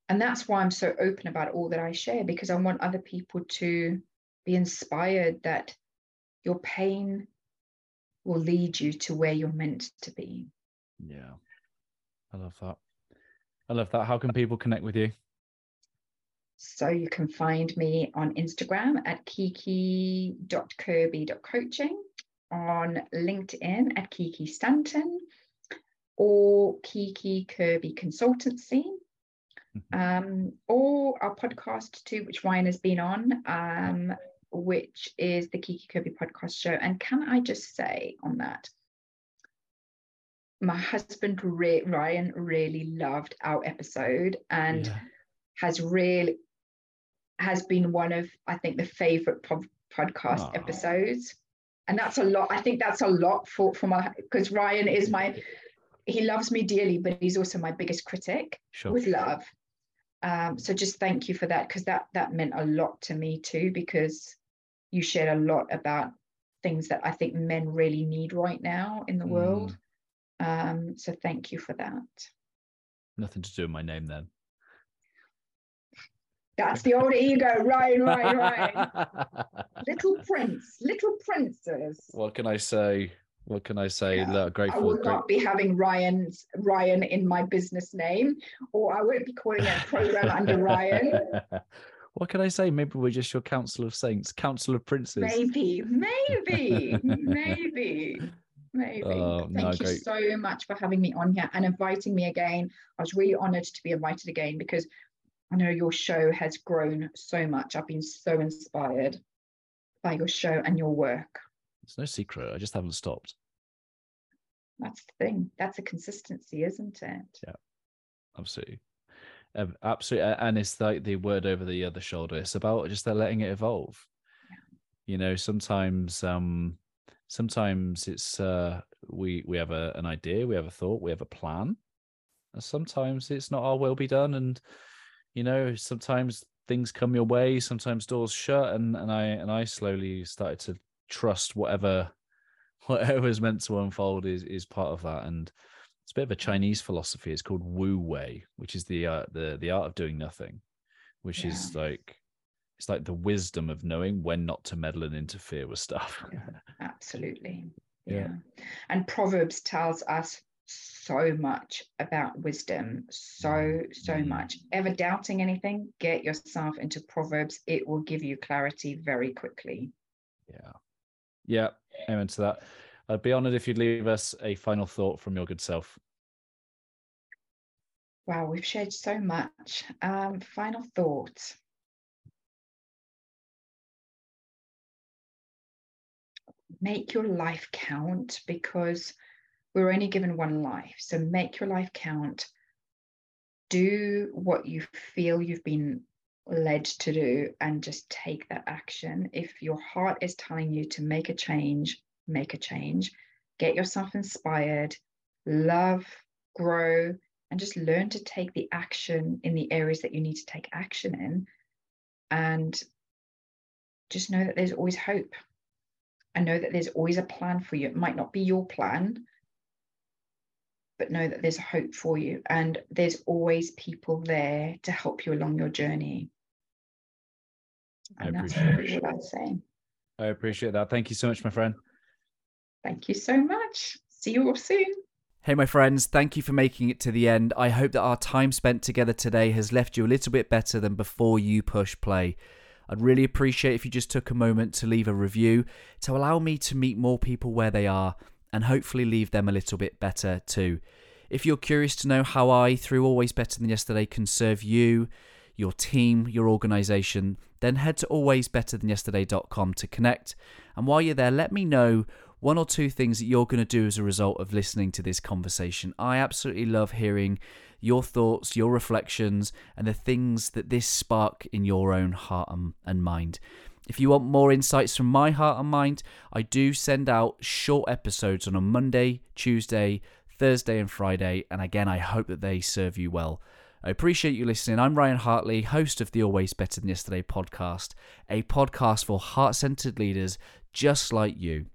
and that's why I'm so open about all that I share because I want other people to be inspired that your pain will lead you to where you're meant to be. Yeah. I love that. I love that. How can people connect with you? So you can find me on Instagram at kiki.kirby.coaching, on LinkedIn at Kiki Stanton, or Kiki Kirby Consultancy, mm-hmm. um, or our podcast too, which Ryan has been on, um, which is the Kiki Kirby podcast show. And can I just say on that, my husband Ray, Ryan really loved our episode and yeah. has really has been one of I think the favorite po- podcast Aww. episodes. And that's a lot. I think that's a lot for for my because Ryan is my he loves me dearly, but he's also my biggest critic sure. with love. Um, so just thank you for that because that that meant a lot to me too because you shared a lot about things that I think men really need right now in the mm. world. Um, so thank you for that. Nothing to do with my name then. That's the old ego, right, right, right. little prince, little princess. What can I say? What can I say? Yeah. Look, grateful. I will great... not be having Ryan's Ryan in my business name, or I won't be calling it a program under Ryan. what can I say? Maybe we're just your council of saints, council of princes. Maybe, maybe, maybe, maybe. Oh, Thank no, you great. so much for having me on here and inviting me again. I was really honored to be invited again because I know your show has grown so much. I've been so inspired by your show and your work. It's no secret. I just haven't stopped. That's the thing. That's a consistency, isn't it? Yeah, absolutely absolutely and it's like the word over the other shoulder it's about just letting it evolve yeah. you know sometimes um sometimes it's uh we we have a, an idea we have a thought we have a plan and sometimes it's not our will be done and you know sometimes things come your way sometimes doors shut and and i and i slowly started to trust whatever whatever is meant to unfold is is part of that and it's a bit of a Chinese philosophy. It's called Wu Wei, which is the uh, the the art of doing nothing, which yeah. is like it's like the wisdom of knowing when not to meddle and interfere with stuff. Absolutely. Yeah. yeah. And Proverbs tells us so much about wisdom, so, so Mm. much. Ever doubting anything, get yourself into Proverbs. It will give you clarity very quickly. Yeah. Yeah. Amen to that. I'd be honored if you'd leave us a final thought from your good self. Wow, we've shared so much. Um, final thought. Make your life count because we're only given one life. So make your life count. Do what you feel you've been led to do and just take that action. If your heart is telling you to make a change, make a change. Get yourself inspired, love, grow, and just learn to take the action in the areas that you need to take action in. And just know that there's always hope. And know that there's always a plan for you. It might not be your plan, but know that there's hope for you. And there's always people there to help you along your journey. I And that's appreciate really what I'd say. I appreciate that. Thank you so much, my friend. Thank you so much. See you all soon. Hey, my friends, thank you for making it to the end. I hope that our time spent together today has left you a little bit better than before you push play. I'd really appreciate if you just took a moment to leave a review to allow me to meet more people where they are and hopefully leave them a little bit better too. If you're curious to know how I, through Always Better Than Yesterday, can serve you, your team, your organization, then head to alwaysbetterthanyesterday.com to connect. And while you're there, let me know one or two things that you're going to do as a result of listening to this conversation. I absolutely love hearing your thoughts, your reflections, and the things that this spark in your own heart and, mind. If you want more insights from my heart and mind, I do send out short episodes on a Monday, Tuesday, Thursday, and Friday. And again, I hope that they serve you well. I appreciate you listening. I'm Ryan Hartley, host of the Always Better Than Yesterday podcast, a podcast for heart centered leaders just like you.